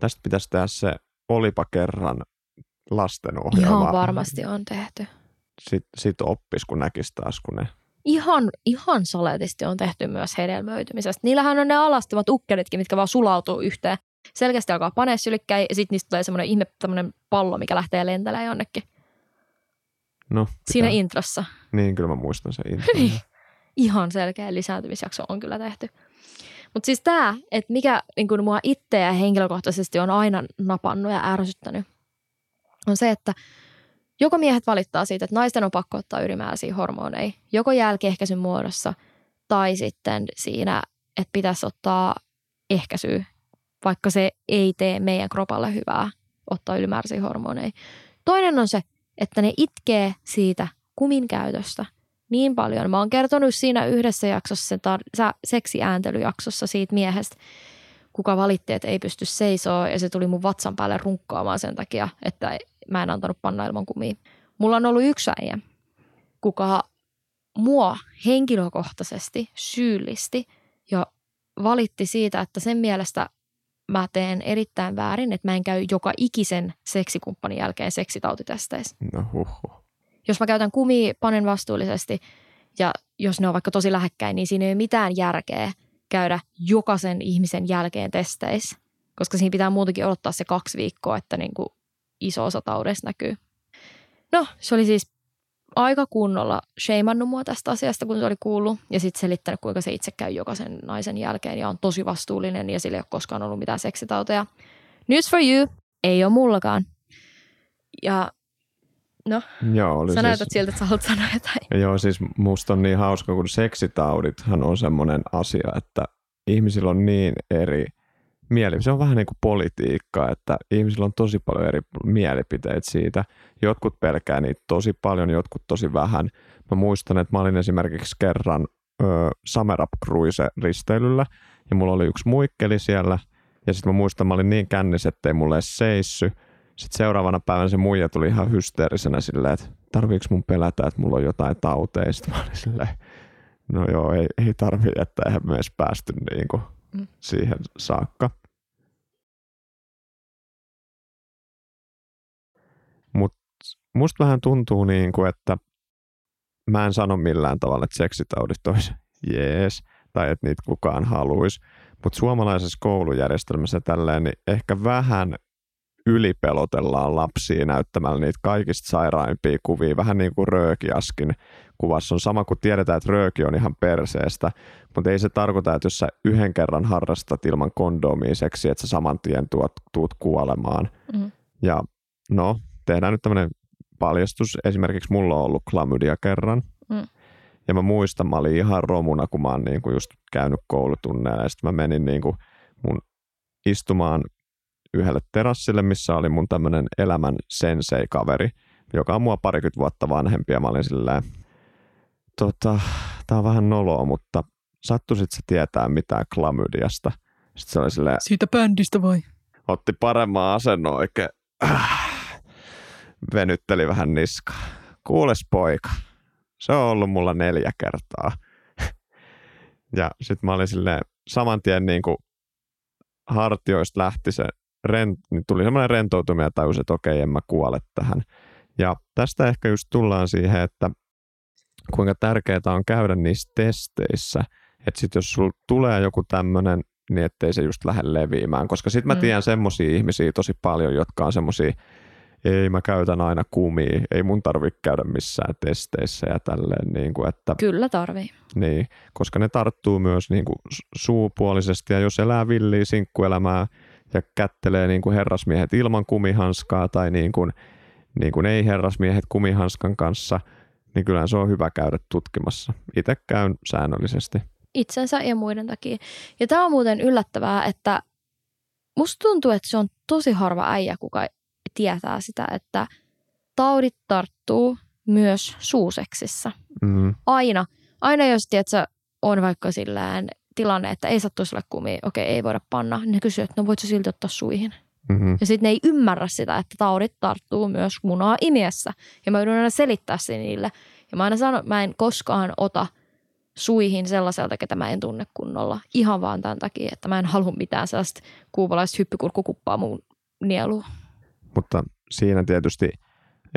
tästä pitäisi tehdä se olipa kerran lastenohjelma. Ihan varmasti on tehty. Sitten sit oppis, kun näkisi taas, kun ne... Ihan, ihan saletisti on tehty myös hedelmöitymisestä. Niillähän on ne alastavat ukkelitkin, mitkä vaan sulautuu yhteen. Selkeästi alkaa panea sylikkäin ja sitten niistä tulee semmoinen ihme pallo, mikä lähtee lentelemään jonnekin. No, pitää. Siinä introssa. Niin, kyllä mä muistan sen intron. Ihan selkeä lisääntymisjakso on kyllä tehty. Mutta siis tämä, että mikä niin kun mua itseä henkilökohtaisesti on aina napannut ja ärsyttänyt, on se, että joko miehet valittaa siitä, että naisten on pakko ottaa ylimääräisiä hormoneja, joko jälkiehkäisyn muodossa tai sitten siinä, että pitäisi ottaa ehkäisyä, vaikka se ei tee meidän kropalle hyvää ottaa ylimääräisiä hormoneja. Toinen on se, että ne itkee siitä kumin käytöstä niin paljon. Mä oon kertonut siinä yhdessä jaksossa, sen tar- seksiääntelyjaksossa siitä miehestä, kuka valitti, että ei pysty seisoo ja se tuli mun vatsan päälle runkkaamaan sen takia, että mä en antanut panna ilman kumia. Mulla on ollut yksi äijä, kuka mua henkilökohtaisesti syyllisti ja valitti siitä, että sen mielestä mä teen erittäin väärin, että mä en käy joka ikisen seksikumppanin jälkeen seksitautitesteissä. No huhhuh. Jos mä käytän kumia, panen vastuullisesti ja jos ne on vaikka tosi lähekkäin, niin siinä ei ole mitään järkeä käydä jokaisen ihmisen jälkeen testeissä, koska siinä pitää muutenkin odottaa se kaksi viikkoa, että niin kuin iso osa taudesta näkyy. No, se oli siis aika kunnolla sheimannut mua tästä asiasta, kun se oli kuullut, ja sitten selittänyt, kuinka se itse käy jokaisen naisen jälkeen, ja on tosi vastuullinen, ja sillä ei ole koskaan ollut mitään seksitauteja. News for you, ei ole mullakaan. Ja no, Joo, oli sä siis, näytät siltä, että sä haluat sanoa jotain. Joo, siis musta on niin hauska, kun seksitaudithan on semmoinen asia, että ihmisillä on niin eri mieli. Se on vähän niin kuin politiikka, että ihmisillä on tosi paljon eri mielipiteitä siitä. Jotkut pelkää niitä tosi paljon, jotkut tosi vähän. Mä muistan, että mä olin esimerkiksi kerran ö, Summer Up Cruise-risteilyllä ja mulla oli yksi muikkeli siellä ja sitten mä muistan, mä olin niin kännis, ettei mulle edes seissy. Sitten seuraavana päivänä se muija tuli ihan hysteerisenä silleen, että tarviiko mun pelätä, että mulla on jotain tauteja. Sitten mä olin silleen, no joo, ei, ei tarvi, että eihän me edes päästy niin kuin Mm. siihen saakka. Mutta musta vähän tuntuu niin kuin, että mä en sano millään tavalla, että seksitaudit olisi jees, tai että niitä kukaan haluaisi. Mutta suomalaisessa koulujärjestelmässä tälleen, niin ehkä vähän ylipelotellaan lapsia näyttämällä niitä kaikista sairaimpia kuvia, vähän niin kuin Röökiaskin kuvassa on sama kuin tiedetään, että rööki on ihan perseestä, mutta ei se tarkoita, että jos sä yhden kerran harrastat ilman kondomia seksiä, että sä saman tien tuot, tuut kuolemaan. Mm. Ja no, tehdään nyt tämmöinen paljastus. Esimerkiksi mulla on ollut klamydia kerran. Mm. Ja mä muistan, mä olin ihan romuna, kun mä oon niin kuin just käynyt koulutunneilla. Ja sitten mä menin niin kuin mun istumaan yhdelle terassille, missä oli mun tämmöinen elämän sensei-kaveri, joka on mua parikymmentä vuotta vanhempi. Ja mä olin silleen, tota, tää on vähän noloa, mutta sattuisit sä tietää mitään klamydiasta? Sitten se oli silleen, Siitä bändistä vai? otti paremman asennon oikein. Äh, venytteli vähän niskaa. Kuules poika, se on ollut mulla neljä kertaa. ja sitten mä olin silleen, saman tien niin kuin hartioista lähti se, rent, niin tuli semmoinen rentoutuminen ja tajusin, että okei, en mä kuole tähän. Ja tästä ehkä just tullaan siihen, että kuinka tärkeää on käydä niissä testeissä, että sit jos sulla tulee joku tämmöinen, niin ettei se just lähde leviämään, koska sitten mä Mm. tiedän semmoisia ihmisiä tosi paljon, jotka on semmoisia, ei mä käytän aina kumia, ei mun tarvitse käydä missään testeissä ja tälleen, niin kuin, että Kyllä tarvii. niin, koska ne tarttuu myös niin kuin su- suupuolisesti ja jos elää villiä sinkkuelämää ja kättelee niin kuin herrasmiehet ilman kumihanskaa tai niin kuin, niin kuin ei herrasmiehet kumihanskan kanssa, niin kyllähän se on hyvä käydä tutkimassa. Itse käyn säännöllisesti. itsensä ja muiden takia. Ja tämä on muuten yllättävää, että musta tuntuu, että se on tosi harva äijä, kuka tietää sitä, että taudit tarttuu myös suuseksissä. Mm, Aina. Aina jos tiedätkö, on vaikka sillään tilanne, että ei sattu sulle kumia, okei, ei voida panna, niin ne kysyy, että no voit sä silti ottaa suihin. mm-hmm. Ja sitten ne ei ymmärrä sitä, että taudit tarttuu myös munaa imiessä. Ja mä joudun aina selittää se niille. Ja mä aina sanon, että mä en koskaan ota suihin sellaiselta, ketä mä en tunne kunnolla. Ihan vaan tämän takia, että mä en halua mitään sellaista kuupalaista hyppykurkkukuppaa mun nieluun. Mutta siinä tietysti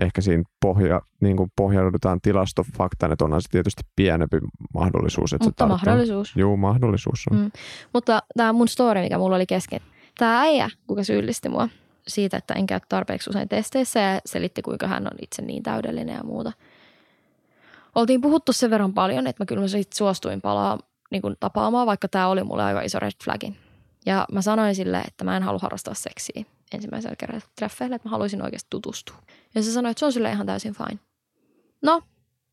ehkä siinä pohja, niin kuin pohjaudutaan tilastofaktaan, että onhan se tietysti pienempi mahdollisuus, että Mutta se mahdollisuus. Joo, mahdollisuus on. Mm. Mutta tämä mun story, mikä mulla oli kesken. Tämä äijä, kuka syyllisti mua siitä, että en käy tarpeeksi usein testeissä ja selitti, kuinka hän on itse niin täydellinen ja muuta. Oltiin puhuttu sen verran paljon, että mä kyllä mä sit suostuin palaa niin kuin tapaamaan, vaikka tämä oli mulle aika iso red flagi. Ja mä sanoin sille, että mä en halua harrastaa seksiä ensimmäisellä kerralla treffeillä, että mä haluaisin oikeasti tutustua. Ja se sanoi, että se on sille ihan täysin fine. No,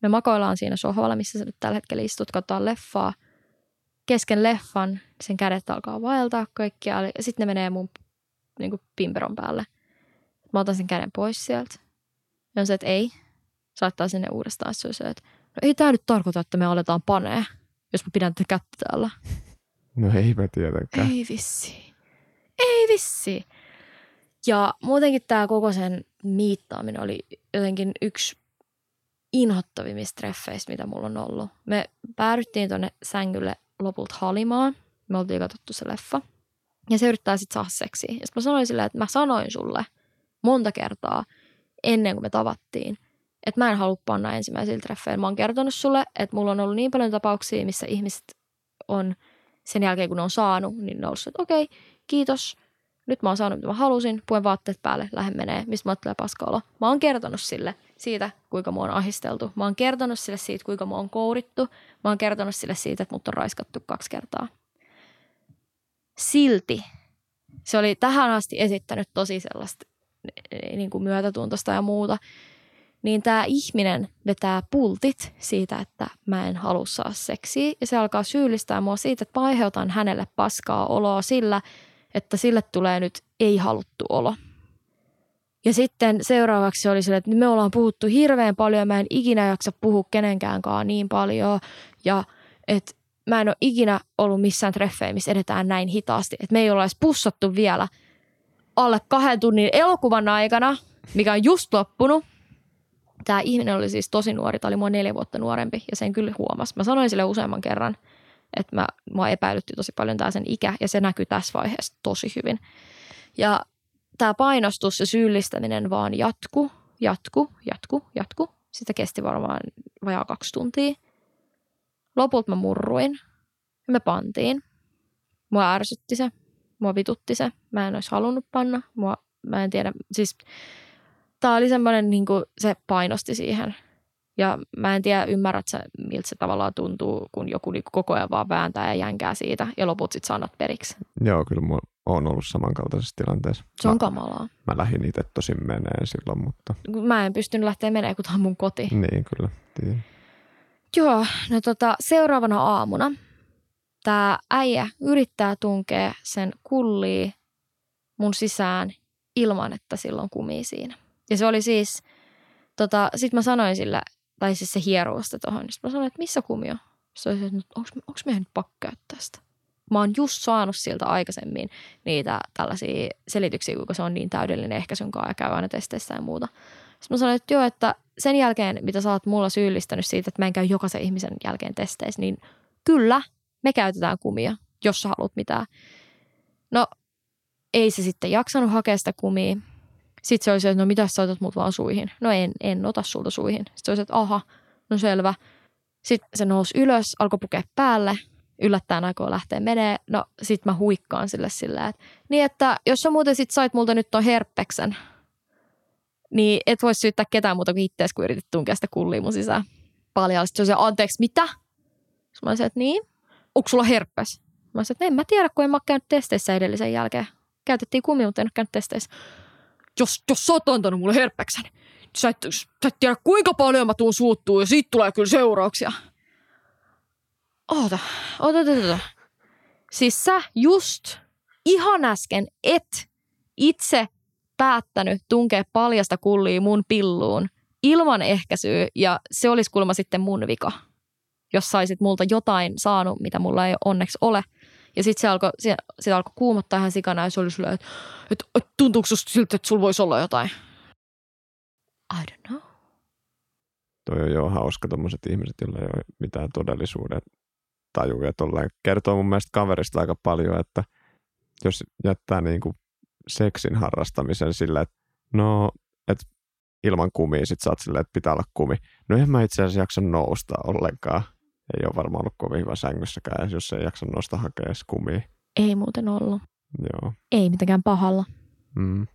me makoillaan siinä sohvalla, missä sä nyt tällä hetkellä istut, katsotaan leffaa. Kesken leffan sen kädet alkaa vaeltaa kaikkialle ja sitten ne menee mun niin kuin pimperon päälle. Mä otan sen käden pois sieltä. Ja on se, että ei. Saattaa sinne uudestaan. Se, että no ei tämä nyt tarkoita, että me aletaan panee, jos mä pidän tätä kättä täällä. No ei mä tietenkään. Ei vissi. Ei vissi. Ja muutenkin tämä koko sen miittaaminen oli jotenkin yksi inhottavimmista treffeistä, mitä mulla on ollut. Me päädyttiin tonne sängylle lopulta halimaan. Me oltiin katsottu se leffa. Ja se yrittää sitten saada seksiä. Ja sit mä sanoin silleen, että mä sanoin sulle monta kertaa ennen kuin me tavattiin, että mä en halua panna ensimmäisillä treffeillä. Mä oon kertonut sulle, että mulla on ollut niin paljon tapauksia, missä ihmiset on sen jälkeen, kun ne on saanut, niin ne on ollut, että okei, kiitos. Nyt mä oon saanut, mitä mä halusin. Puen vaatteet päälle, lähden menee. Mistä mä tulee paskaolo. Mä oon kertonut sille siitä, kuinka mua on ahisteltu. Mä oon kertonut sille siitä, kuinka mua on kourittu. Mä oon kertonut sille siitä, että mut on raiskattu kaksi kertaa. Silti se oli tähän asti esittänyt tosi sellaista niin kuin myötätuntosta ja muuta. Niin tämä ihminen vetää pultit siitä, että mä en halua saa seksiä. Ja se alkaa syyllistää mua siitä, että mä aiheutan hänelle paskaa oloa sillä, että sille tulee nyt ei haluttu olo. Ja sitten seuraavaksi oli sille, että me ollaan puhuttu hirveän paljon mä en ikinä jaksa puhua kenenkäänkaan niin paljon. Ja että mä en ole ikinä ollut missään treffeissä, missä edetään näin hitaasti. Että me ei olla edes pussattu vielä alle kahden tunnin elokuvan aikana, mikä on just loppunut. Tämä ihminen oli siis tosi nuori, tämä oli mua neljä vuotta nuorempi ja sen kyllä huomasi. Mä sanoin sille useamman kerran, että mä, mua epäilytti tosi paljon tämä sen ikä ja se näkyy tässä vaiheessa tosi hyvin. Ja tämä painostus ja syyllistäminen vaan jatku, jatku, jatku, jatku. Sitä kesti varmaan vajaa kaksi tuntia. Lopulta mä murruin ja me pantiin. Mua ärsytti se, mua vitutti se. Mä en olisi halunnut panna. Mua, mä en tiedä, siis tää oli semmoinen, niin se painosti siihen. Ja mä en tiedä, ymmärrät sä, miltä se tavallaan tuntuu, kun joku niin koko ajan vaan vääntää ja jänkää siitä ja loput sit sanat periksi. Joo, kyllä mä oon ollut samankaltaisessa tilanteessa. Se on mä, kamalaa. mä lähdin itse tosi meneen silloin, mutta Mä en pystynyt lähteä menemään, kun tämä on mun koti. niin kyllä. Tiedän. Joo, no tota, seuraavana aamuna tämä äijä yrittää tunkea sen kulliin mun sisään ilman, että silloin kumii siinä. Ja se oli siis, tota, sit mä sanoin sille, tai siis se hierousta tuohon, niin sit mä sanoin, että missä kumi on? Se oli, että onko meidän nyt pakko käyttää sitä? Mä oon just saanut siltä aikaisemmin niitä tällaisia selityksiä, kuinka se on niin täydellinen ehkäisyn kanssa ja käy aina testeissä ja muuta. Sitten mä sanoin, että joo, että sen jälkeen, mitä sä oot mulla syyllistänyt siitä, että mä en käy jokaisen ihmisen jälkeen testeissä, niin kyllä, me käytetään kumia, jos sä haluat mitään. No, ei se sitten jaksanut hakea sitä kumia. Sitten se oli se, että no mitä sä otat mut vaan suihin. No en, en ota sulta suihin. Sitten se oli se, että aha, no selvä. Sitten se nousi ylös, alkoi pukea päälle. Yllättäen aikoo lähteä menee. No sit mä huikkaan sille silleen, että niin että jos sä muuten sit sait multa nyt ton herppeksen, niin et voi syyttää ketään muuta kuin ittees, kun yritit tunkea sitä kullia mun sisään. Paljon. Sitten se se, anteeksi, mitä? Sitten mä olisin, että niin. Onko sulla herpes? Mä olisin, että en mä tiedä, kun en mä ole käynyt testeissä edellisen jälkeen. Käytettiin kumia, mutta en ole käynyt testeissä. Jos, jos sä oot antanut mulle herpeksen, niin sä et, sä et tiedä, kuinka paljon mä tuun suuttuu ja siitä tulee kyllä seurauksia. Oota, oota, oota, oota. Siis sä just ihan äsken et itse päättänyt tunkea paljasta kullia mun pilluun ilman ehkäisyä ja se olisi kulma sitten mun vika, jos saisit multa jotain saanut, mitä mulla ei onneksi ole. Ja sitten se alkoi, se, se alkoi kuumottaa ihan sikana ja se oli silleen, että, että, että tuntuuko susta siltä, että sulla voisi olla jotain? I don't know. Toi on jo hauska tommoset ihmiset, joilla ei ole mitään todellisuuden tajuja tolleen. Kertoo mun mielestä kaverista aika paljon, että jos jättää niinku seksin harrastamisen sillä, että no, et ilman kumia sit sä oot silleen, että pitää olla kumi. No en mä itse asiassa jaksa nousta ollenkaan. Ei ole varmaan ollut kovin hyvä sängyssäkään, jos ei jaksa nousta hakea edes kumia. Ei muuten ollut. Joo. Ei mitenkään pahalla. Mm.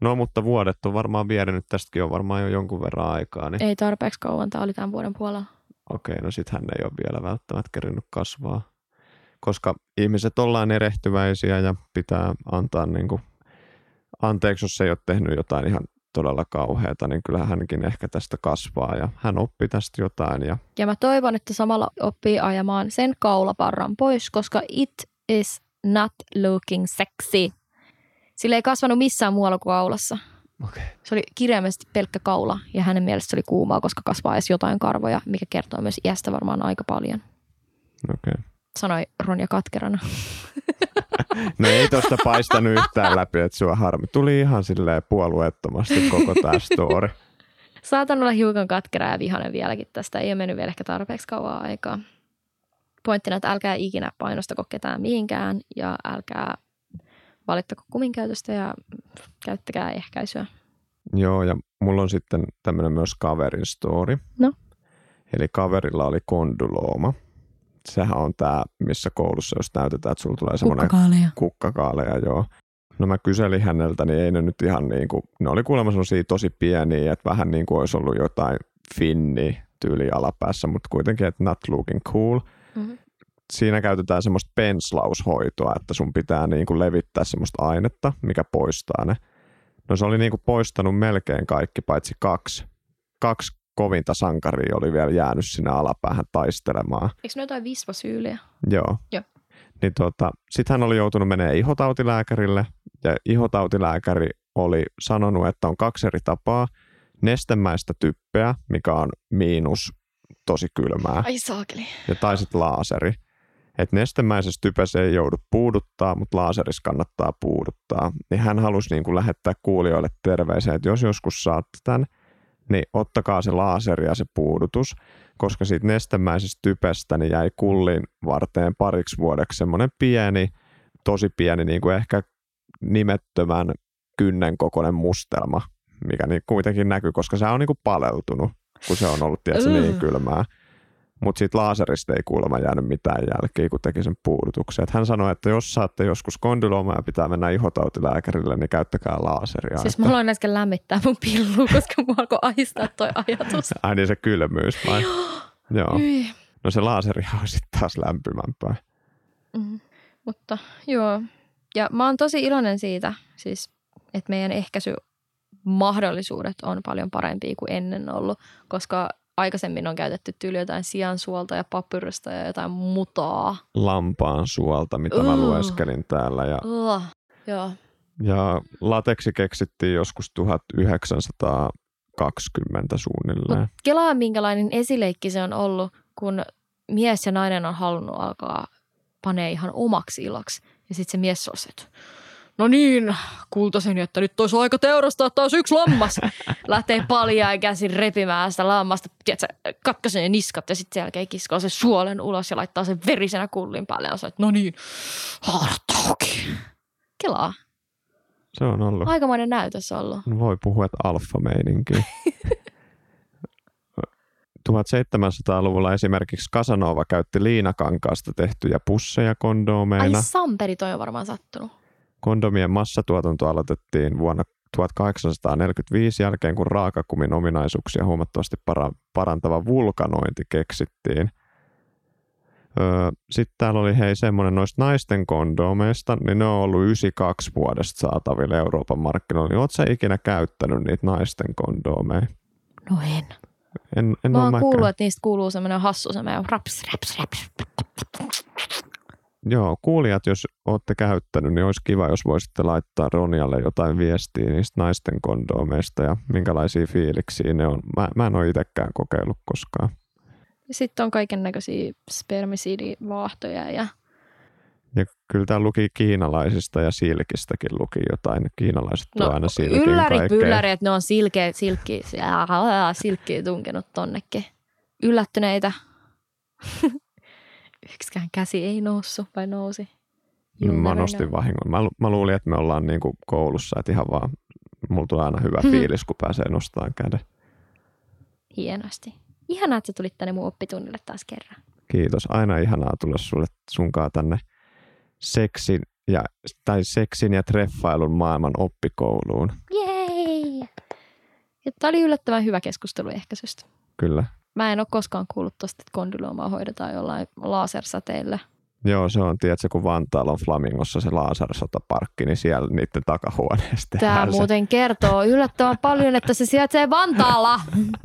No mutta vuodet on varmaan vierenyt, tästäkin on varmaan jo jonkun verran aikaa. Niin... Ei tarpeeksi kauan, tämä oli tämän vuoden puolella. Okei, no sit hän ei ole vielä välttämättä kerinyt kasvaa. Koska ihmiset ollaan erehtyväisiä ja pitää antaa niin kuin, anteeksi, jos ei ole tehnyt jotain ihan todella kauheata, niin kyllä hänkin ehkä tästä kasvaa ja hän oppi tästä jotain. Ja... Ja mä toivon, että samalla oppii ajamaan sen kaulaparran pois, koska it is not looking sexy. Sillä ei kasvanut missään muualla kuin kaulassa. Okay. Se oli kirjaimellisesti pelkkä kaula ja hänen mielestä se oli kuumaa, koska kasvaa edes jotain karvoja, mikä kertoo myös iästä varmaan aika paljon. Okay. Sanoi Ronja katkerana. No ei tosta paistanut yhtään läpi, että sua harmi. Tuli ihan silleen puolueettomasti koko tämä story. Saatan olla hiukan katkera ja vihainen vieläkin tästä. Ei ole mennyt vielä ehkä tarpeeksi kauan aikaa. Pointtina, että älkää ikinä painostako ketään mihinkään ja älkää valittako kumin käytöstä ja käyttäkää ehkäisyä. Joo, ja mulla on sitten tämmöinen myös kaverin story. No. Eli kaverilla oli kondylooma. Sehän on tämä, missä koulussa, jos näytetään, että sulla tulee semmoinen Kukkakaaleja. kukkakaaleja, joo. No mä kyselin häneltä, niin ei ne nyt ihan niin kuin, ne oli kuulemma sellaisia tosi pieniä, että vähän niin kuin olisi ollut jotain finni tyyli alapäässä, mutta kuitenkin, että not looking cool. Mm-hmm. Siinä käytetään semmoista penslaushoitoa, että sun pitää niin kuin levittää semmoista ainetta, mikä poistaa ne. No se oli niin kuin poistanut melkein kaikki, paitsi kaksi. Kaksi kovinta sankaria oli vielä jäänyt sinne alapäähän taistelemaan. Eikö ne jotain visvasyyliä? Joo. Joo. Niin tota, sitten hän oli joutunut menemään ihotautilääkärille ja ihotautilääkäri oli sanonut, että on kaksi eri tapaa. Nestemäistä typpeä, mikä on miinus tosi kylmää, Ai saakeli. ja tai sitten laaseri. Et nestemäisessä typessä ei joudu puuduttaa, mutta laaserissa kannattaa puuduttaa. Niin hän halusi niin kuin lähettää kuulijoille terveisiä, että jos joskus saatte tämän, niin ottakaa se laaseri ja se puudutus, koska siitä nestemäisestä typestä niin jäi kullin varteen pariksi vuodeksi semmoinen pieni, tosi pieni, niin kuin ehkä nimettömän kynnen kokoinen mustelma, mikä niin kuitenkin näkyy, koska se on niin kuin paleltunut, kun se on ollut tietysti niin kylmää. Mutta siitä laaserista ei kuulemma jäänyt mitään jälkeä, kun teki sen puudutuksen. Et hän sanoi, että jos saatte joskus kondylomaa ja pitää mennä ihotautilääkärille, niin käyttäkää laaseria. Siis että... mä haluan äsken lämmittää mun pillua, koska mua alkoi ahistaa toi ajatus. Ai niin se kylmyys vai? Joo. Hyi. No se laaseri on sitten taas lämpimämpää. Mm. Mutta joo. Ja mä oon tosi iloinen siitä, siis, että meidän ehkäisymahdollisuudet on paljon parempia kuin ennen ollut, koska aikaisemmin on käytetty tyyli jotain siansuolta ja papyrusta ja jotain mutaa. Lampaan suolta, mitä mä Ugh. lueskelin täällä. Ja, Ugh. Joo. ja lateksi keksittiin joskus 1920 suunnilleen. Mut kelaa minkälainen esileikki se on ollut, kun mies ja nainen on halunnut alkaa panee ihan omaksi iloksi. Ja sitten se mies on se, että no niin, kultaseni, että nyt olisi aika teurastaa taas yksi lammas. Lähtee paljain käsin repimään sitä lammasta, tiedätkö, katkaisee ne niskat ja sitten sen jälkeen kiskoo sen suolen ulos ja laittaa sen verisenä kullin päälle. Ja se, että no niin, haarat auki. Kelaa. Se on ollut. Aikamoinen näytös ollut. No Voi puhua, että alfa-meininki. 1700-luvulla esimerkiksi Casanova käytti liinakankaasta tehtyjä pusseja Ai kondoomeina. Samperi toi on varmaan sattunut. Kondomien massatuotanto aloitettiin vuonna 1845 jälkeen, kun raakakumin ominaisuuksia huomattavasti para- parantava vulkanointi keksittiin. Öö, Sitten täällä oli hei semmoinen noista naisten kondomeista, niin ne on ollut 92 vuodesta saatavilla Euroopan markkinoilla. Niin Oletko sä ikinä käyttänyt niitä naisten kondomeja? No en. En, en Mä oon mäkään. kuullut, että niistä kuuluu semmoinen hassu semmoinen raps, raps, raps. Joo, kuulijat, jos olette käyttänyt, niin olisi kiva, jos voisitte laittaa Ronjalle jotain viestiä niistä naisten kondomeista ja minkälaisia fiiliksiä ne on. Mä, mä en ole itsekään kokeillut koskaan. Sitten on kaiken näköisiä spermisidivaahtoja ja Ja kyllä täällä luki kiinalaisista ja silkistäkin luki jotain. Kiinalaiset no, aina silkin ylläri pylläri, että ne on silkeä, silkki, silkkiä tunkenut tonnekin. Yllättyneitä. Yksikään käsi ei noussut vai nousi. You Mä never nostin vahingon. Mä, lu- mä luulin, että me ollaan niinku koulussa, että ihan vaan mulla tulee aina hyvä fiilis, kun pääsee nostamaan käden. Hienosti. Ihanaa, että sä tulit tänne mun oppitunnille taas kerran. Kiitos. Aina ihanaa tulla sulle sunkaan tänne seksin ja, tai seksin ja treffailun maailman oppikouluun. Jei! Ja Tämä oli yllättävän hyvä keskustelu ehkäisystä. Kyllä. Mä en ole koskaan kuullut tosta, että kondyloomaa hoidetaan jollain lasersäteillä. Joo, se on, tiedätkö, kun Vantaalla on Flamingossa se lasersotaparkki, niin siellä niiden takahuoneesta Tämä tehdään se. muuten kertoo yllättävän paljon, että se sijaitsee Vantaalla.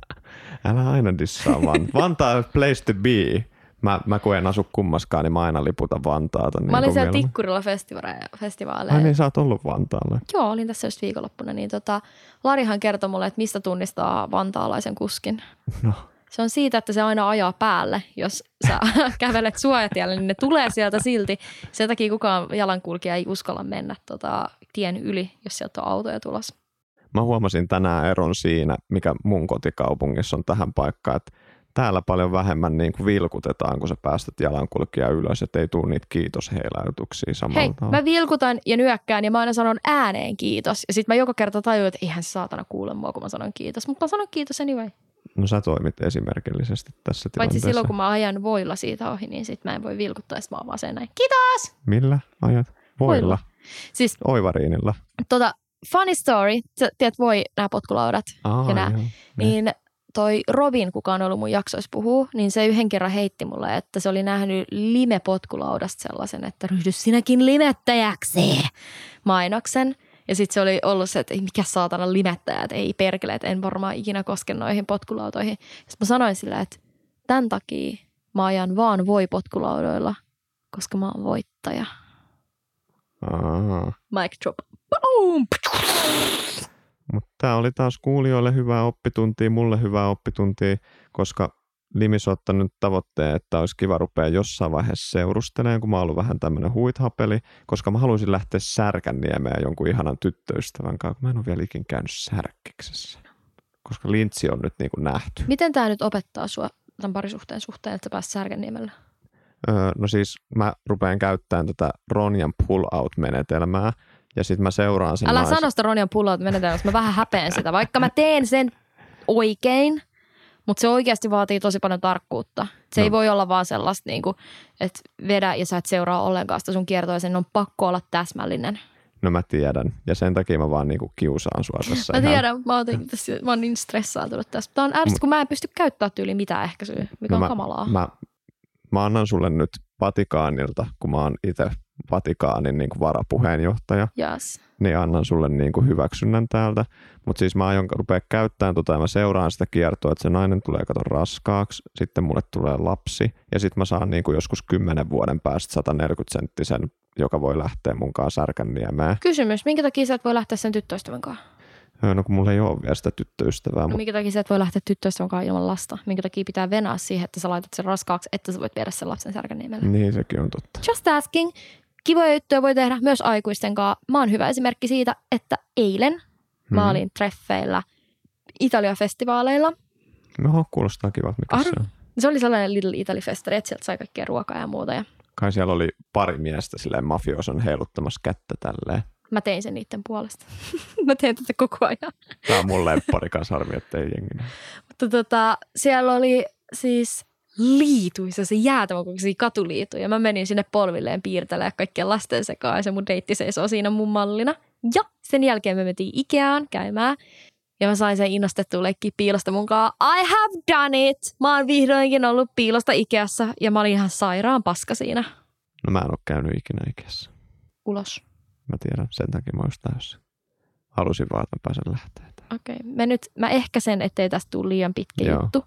Älä aina dissaa Van. Vantaa place to be. Mä, mä kun en asu kummaskaan, niin mä aina liputan Vantaata. Niin Mä olin siellä mieluummin. Tikkurilla festiva- festivaaleilla. Ai niin, sä oot ollut Vantaalla. Joo, olin tässä just viikonloppuna. Niin tota, Larihan kertoi mulle, että mistä tunnistaa vantaalaisen kuskin. No, Se on siitä, että se aina ajaa päälle. Jos sä kävelet suojatielle, niin ne tulee sieltä silti. Sen takia kukaan jalankulkija ei uskalla mennä tota, tien yli, jos sieltä on autoja tulossa. mä huomasin tänään eron siinä, mikä mun kotikaupungissa on tähän paikkaan, että täällä paljon vähemmän niin kuin vilkutetaan, kun sä päästät jalankulkija ylös, että ei tule niitä kiitosheiläytyksiä samalla Hei, tavalla. mä vilkutan ja nyökkään ja mä aina sanon ääneen kiitos. Ja sitten mä joka kerta tajuan, että eihän saatana kuule mua, kun mä sanon kiitos. Mutta mä sanon kiitos anyway. No sä toimit esimerkillisesti tässä Paitsi tilanteessa. silloin, kun mä ajan voilla siitä ohi, niin sit mä en voi vilkuttaa, mä oon vaan sen näin. Kiitos! Millä ajat? Voilla. Voilla. Siis Oivariinilla. tota, funny story, sä tiedät voi nämä potkulaudat, Aa, Ja nää. joo. niin toi Robin, kuka on ollut mun jaksoissa puhuu, niin se yhden kerran heitti mulle, että se oli nähnyt lime-potkulaudasta sellaisen, että ryhdy sinäkin limettäjäksi mainoksen. Ja sitten se oli ollut se, että ei mikä saatana limettäjä, että ei perkele, että en varmaan ikinä koske noihin potkulautoihin. Sitten mä sanoin sillä, että tämän takia mä ajan vaan voi potkulaudoilla, koska mä oon voittaja. Aa. Mic drop. Boom! Mutta tämä oli taas kuulijoille hyvää oppituntia, mulle hyvää oppituntia, koska Limis on ottanut tavoitteen, että olisi kiva rupea jossain vaiheessa seurustelemaan, kun mä oon ollut vähän tämmöinen huithapeli, koska mä haluaisin lähteä Särkänniemeen jonkun ihanan tyttöystävän kanssa, kun mä en ole vielä ikin käynyt Särkkiksessä. Koska Lintsi on nyt niin kuin nähty. Miten tämä nyt opettaa sua tämän parisuhteen suhteen, että sä pääsit Särkänniemelle? Öö, no siis mä rupean käyttämään tätä Ronjan pull-out-menetelmää, ja sitten mä seuraan sen Älä naisen- sano sitä Ronian pulloa menetelmästä, mä vähän häpeän sitä, vaikka mä teen sen oikein, mutta se oikeasti vaatii tosi paljon tarkkuutta. Se no. ei voi olla vaan sellaista, niin kuin, että vedä ja sä et seuraa ollenkaan sitä sun kiertoa ja sen on pakko olla täsmällinen. No mä tiedän, ja sen takia mä vaan niinku kiusaan sua tässä. Mä ihan- tiedän, mä, otin tässä, mä oon niin stressaantunut tästä. Tää on ärsyt, kun mä en pysty käyttämään tyyli mitään ehkäisyä, mikä No on mä- kamalaa. Mä, mä annan sulle nyt Vatikaanilta, kun mä oon itse Vatikaanin niin kuin varapuheenjohtaja, Yes. Niin annan sulle niin kuin hyväksynnän täältä. Mutta siis mä aion rupea käyttämään tota ja mä seuraan sitä kiertoa, että se nainen tulee kato raskaaksi, sitten mulle tulee lapsi ja sitten mä saan niin kuin joskus 10 vuoden päästä 140 senttisen, joka voi lähteä mun kanssa Särkänniemeen. Kysymys, minkä takia sä et voi lähteä sen tyttöystävän kanssa? No kun mulla ei ole vielä sitä tyttöystävää, No, mutta minkä takia sä et voi lähteä tyttöystävän kanssa ilman lasta? Minkä takia pitää venää siihen, että sä laitat sen raskaaksi, että sä voit viedä sen lapsen Särkänniemelle? niin sekin on totta. Just asking. Kivoja juttuja voi tehdä myös aikuisten kanssa. Mä oon hyvä esimerkki siitä, että eilen mä Hmm. olin treffeillä Italia-festivaaleilla. No kuulostaa kivalta, mikä Ar- se on. Se oli sellainen Little Italy-festari, että sieltä sai kaikkea ruokaa ja muuta. Ja Kai siellä oli pari miestä silleen mafioson heiluttamassa kättä tälleen. mä tein sen niiden puolesta. mä teen tätä koko ajan. Tämä on mun lemppari kanssa harmi, ettei jengi. Mutta tota, siellä oli siis liituissa, se jäätävän kokoisia katuliituja. Mä menin sinne polvilleen piirtelemään kaikkien lasten sekaan ja se mun deitti seisoo siinä mun mallina. Ja sen jälkeen me mentiin Ikeaan käymään. Ja mä sain sen innostettua leikkiä piilosta mukaan. I have done it! Mä oon vihdoinkin ollut piilosta Ikeassa ja mä olin ihan sairaan paska siinä. No mä en ole käynyt ikinä ikässä. Ulos. Mä tiedän, sen takia mä olisin täysin. Halusin vaan, että mä pääsen lähteä. Okei. Okay. Mä nyt, mä ehkä sen, ettei tästä tule liian pitkä Joo. juttu.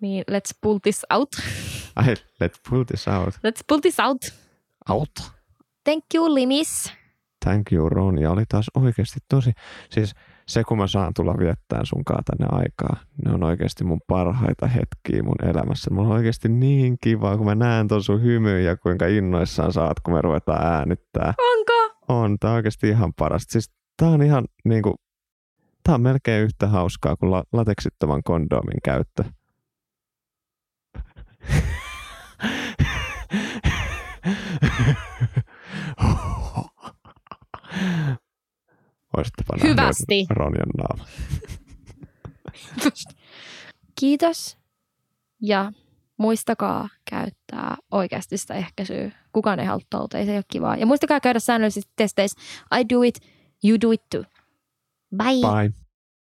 Niin let's pull this out. Ai, let's pull this out. Let's pull this out. Out. Thank you, Limis. Thank you, Ron. Ja oli taas oikeasti tosi... Siis se, kun mä saan tulla viettää sunkaan tänne aikaa, ne on oikeasti mun parhaita hetkiä mun elämässä. Mulla on oikeasti niin kiva, kun mä näen ton sun hymyn ja kuinka innoissaan saat, kun me ruvetaan äänittää. Onko? On, tää on oikeasti ihan parasta. Siis tää on ihan niinku, tää on melkein yhtä hauskaa kuin la- lateksittoman kondomin käyttö. Hyvästi. Ronjan naama. Kiitos. Ja muistakaa käyttää oikeasti sitä ehkäisyä. Kukaan ei halua tauteja, se ei ole kivaa. Ja muistakaa käydä säännöllisesti testeissä. I do it, you do it too. Bye. Bye.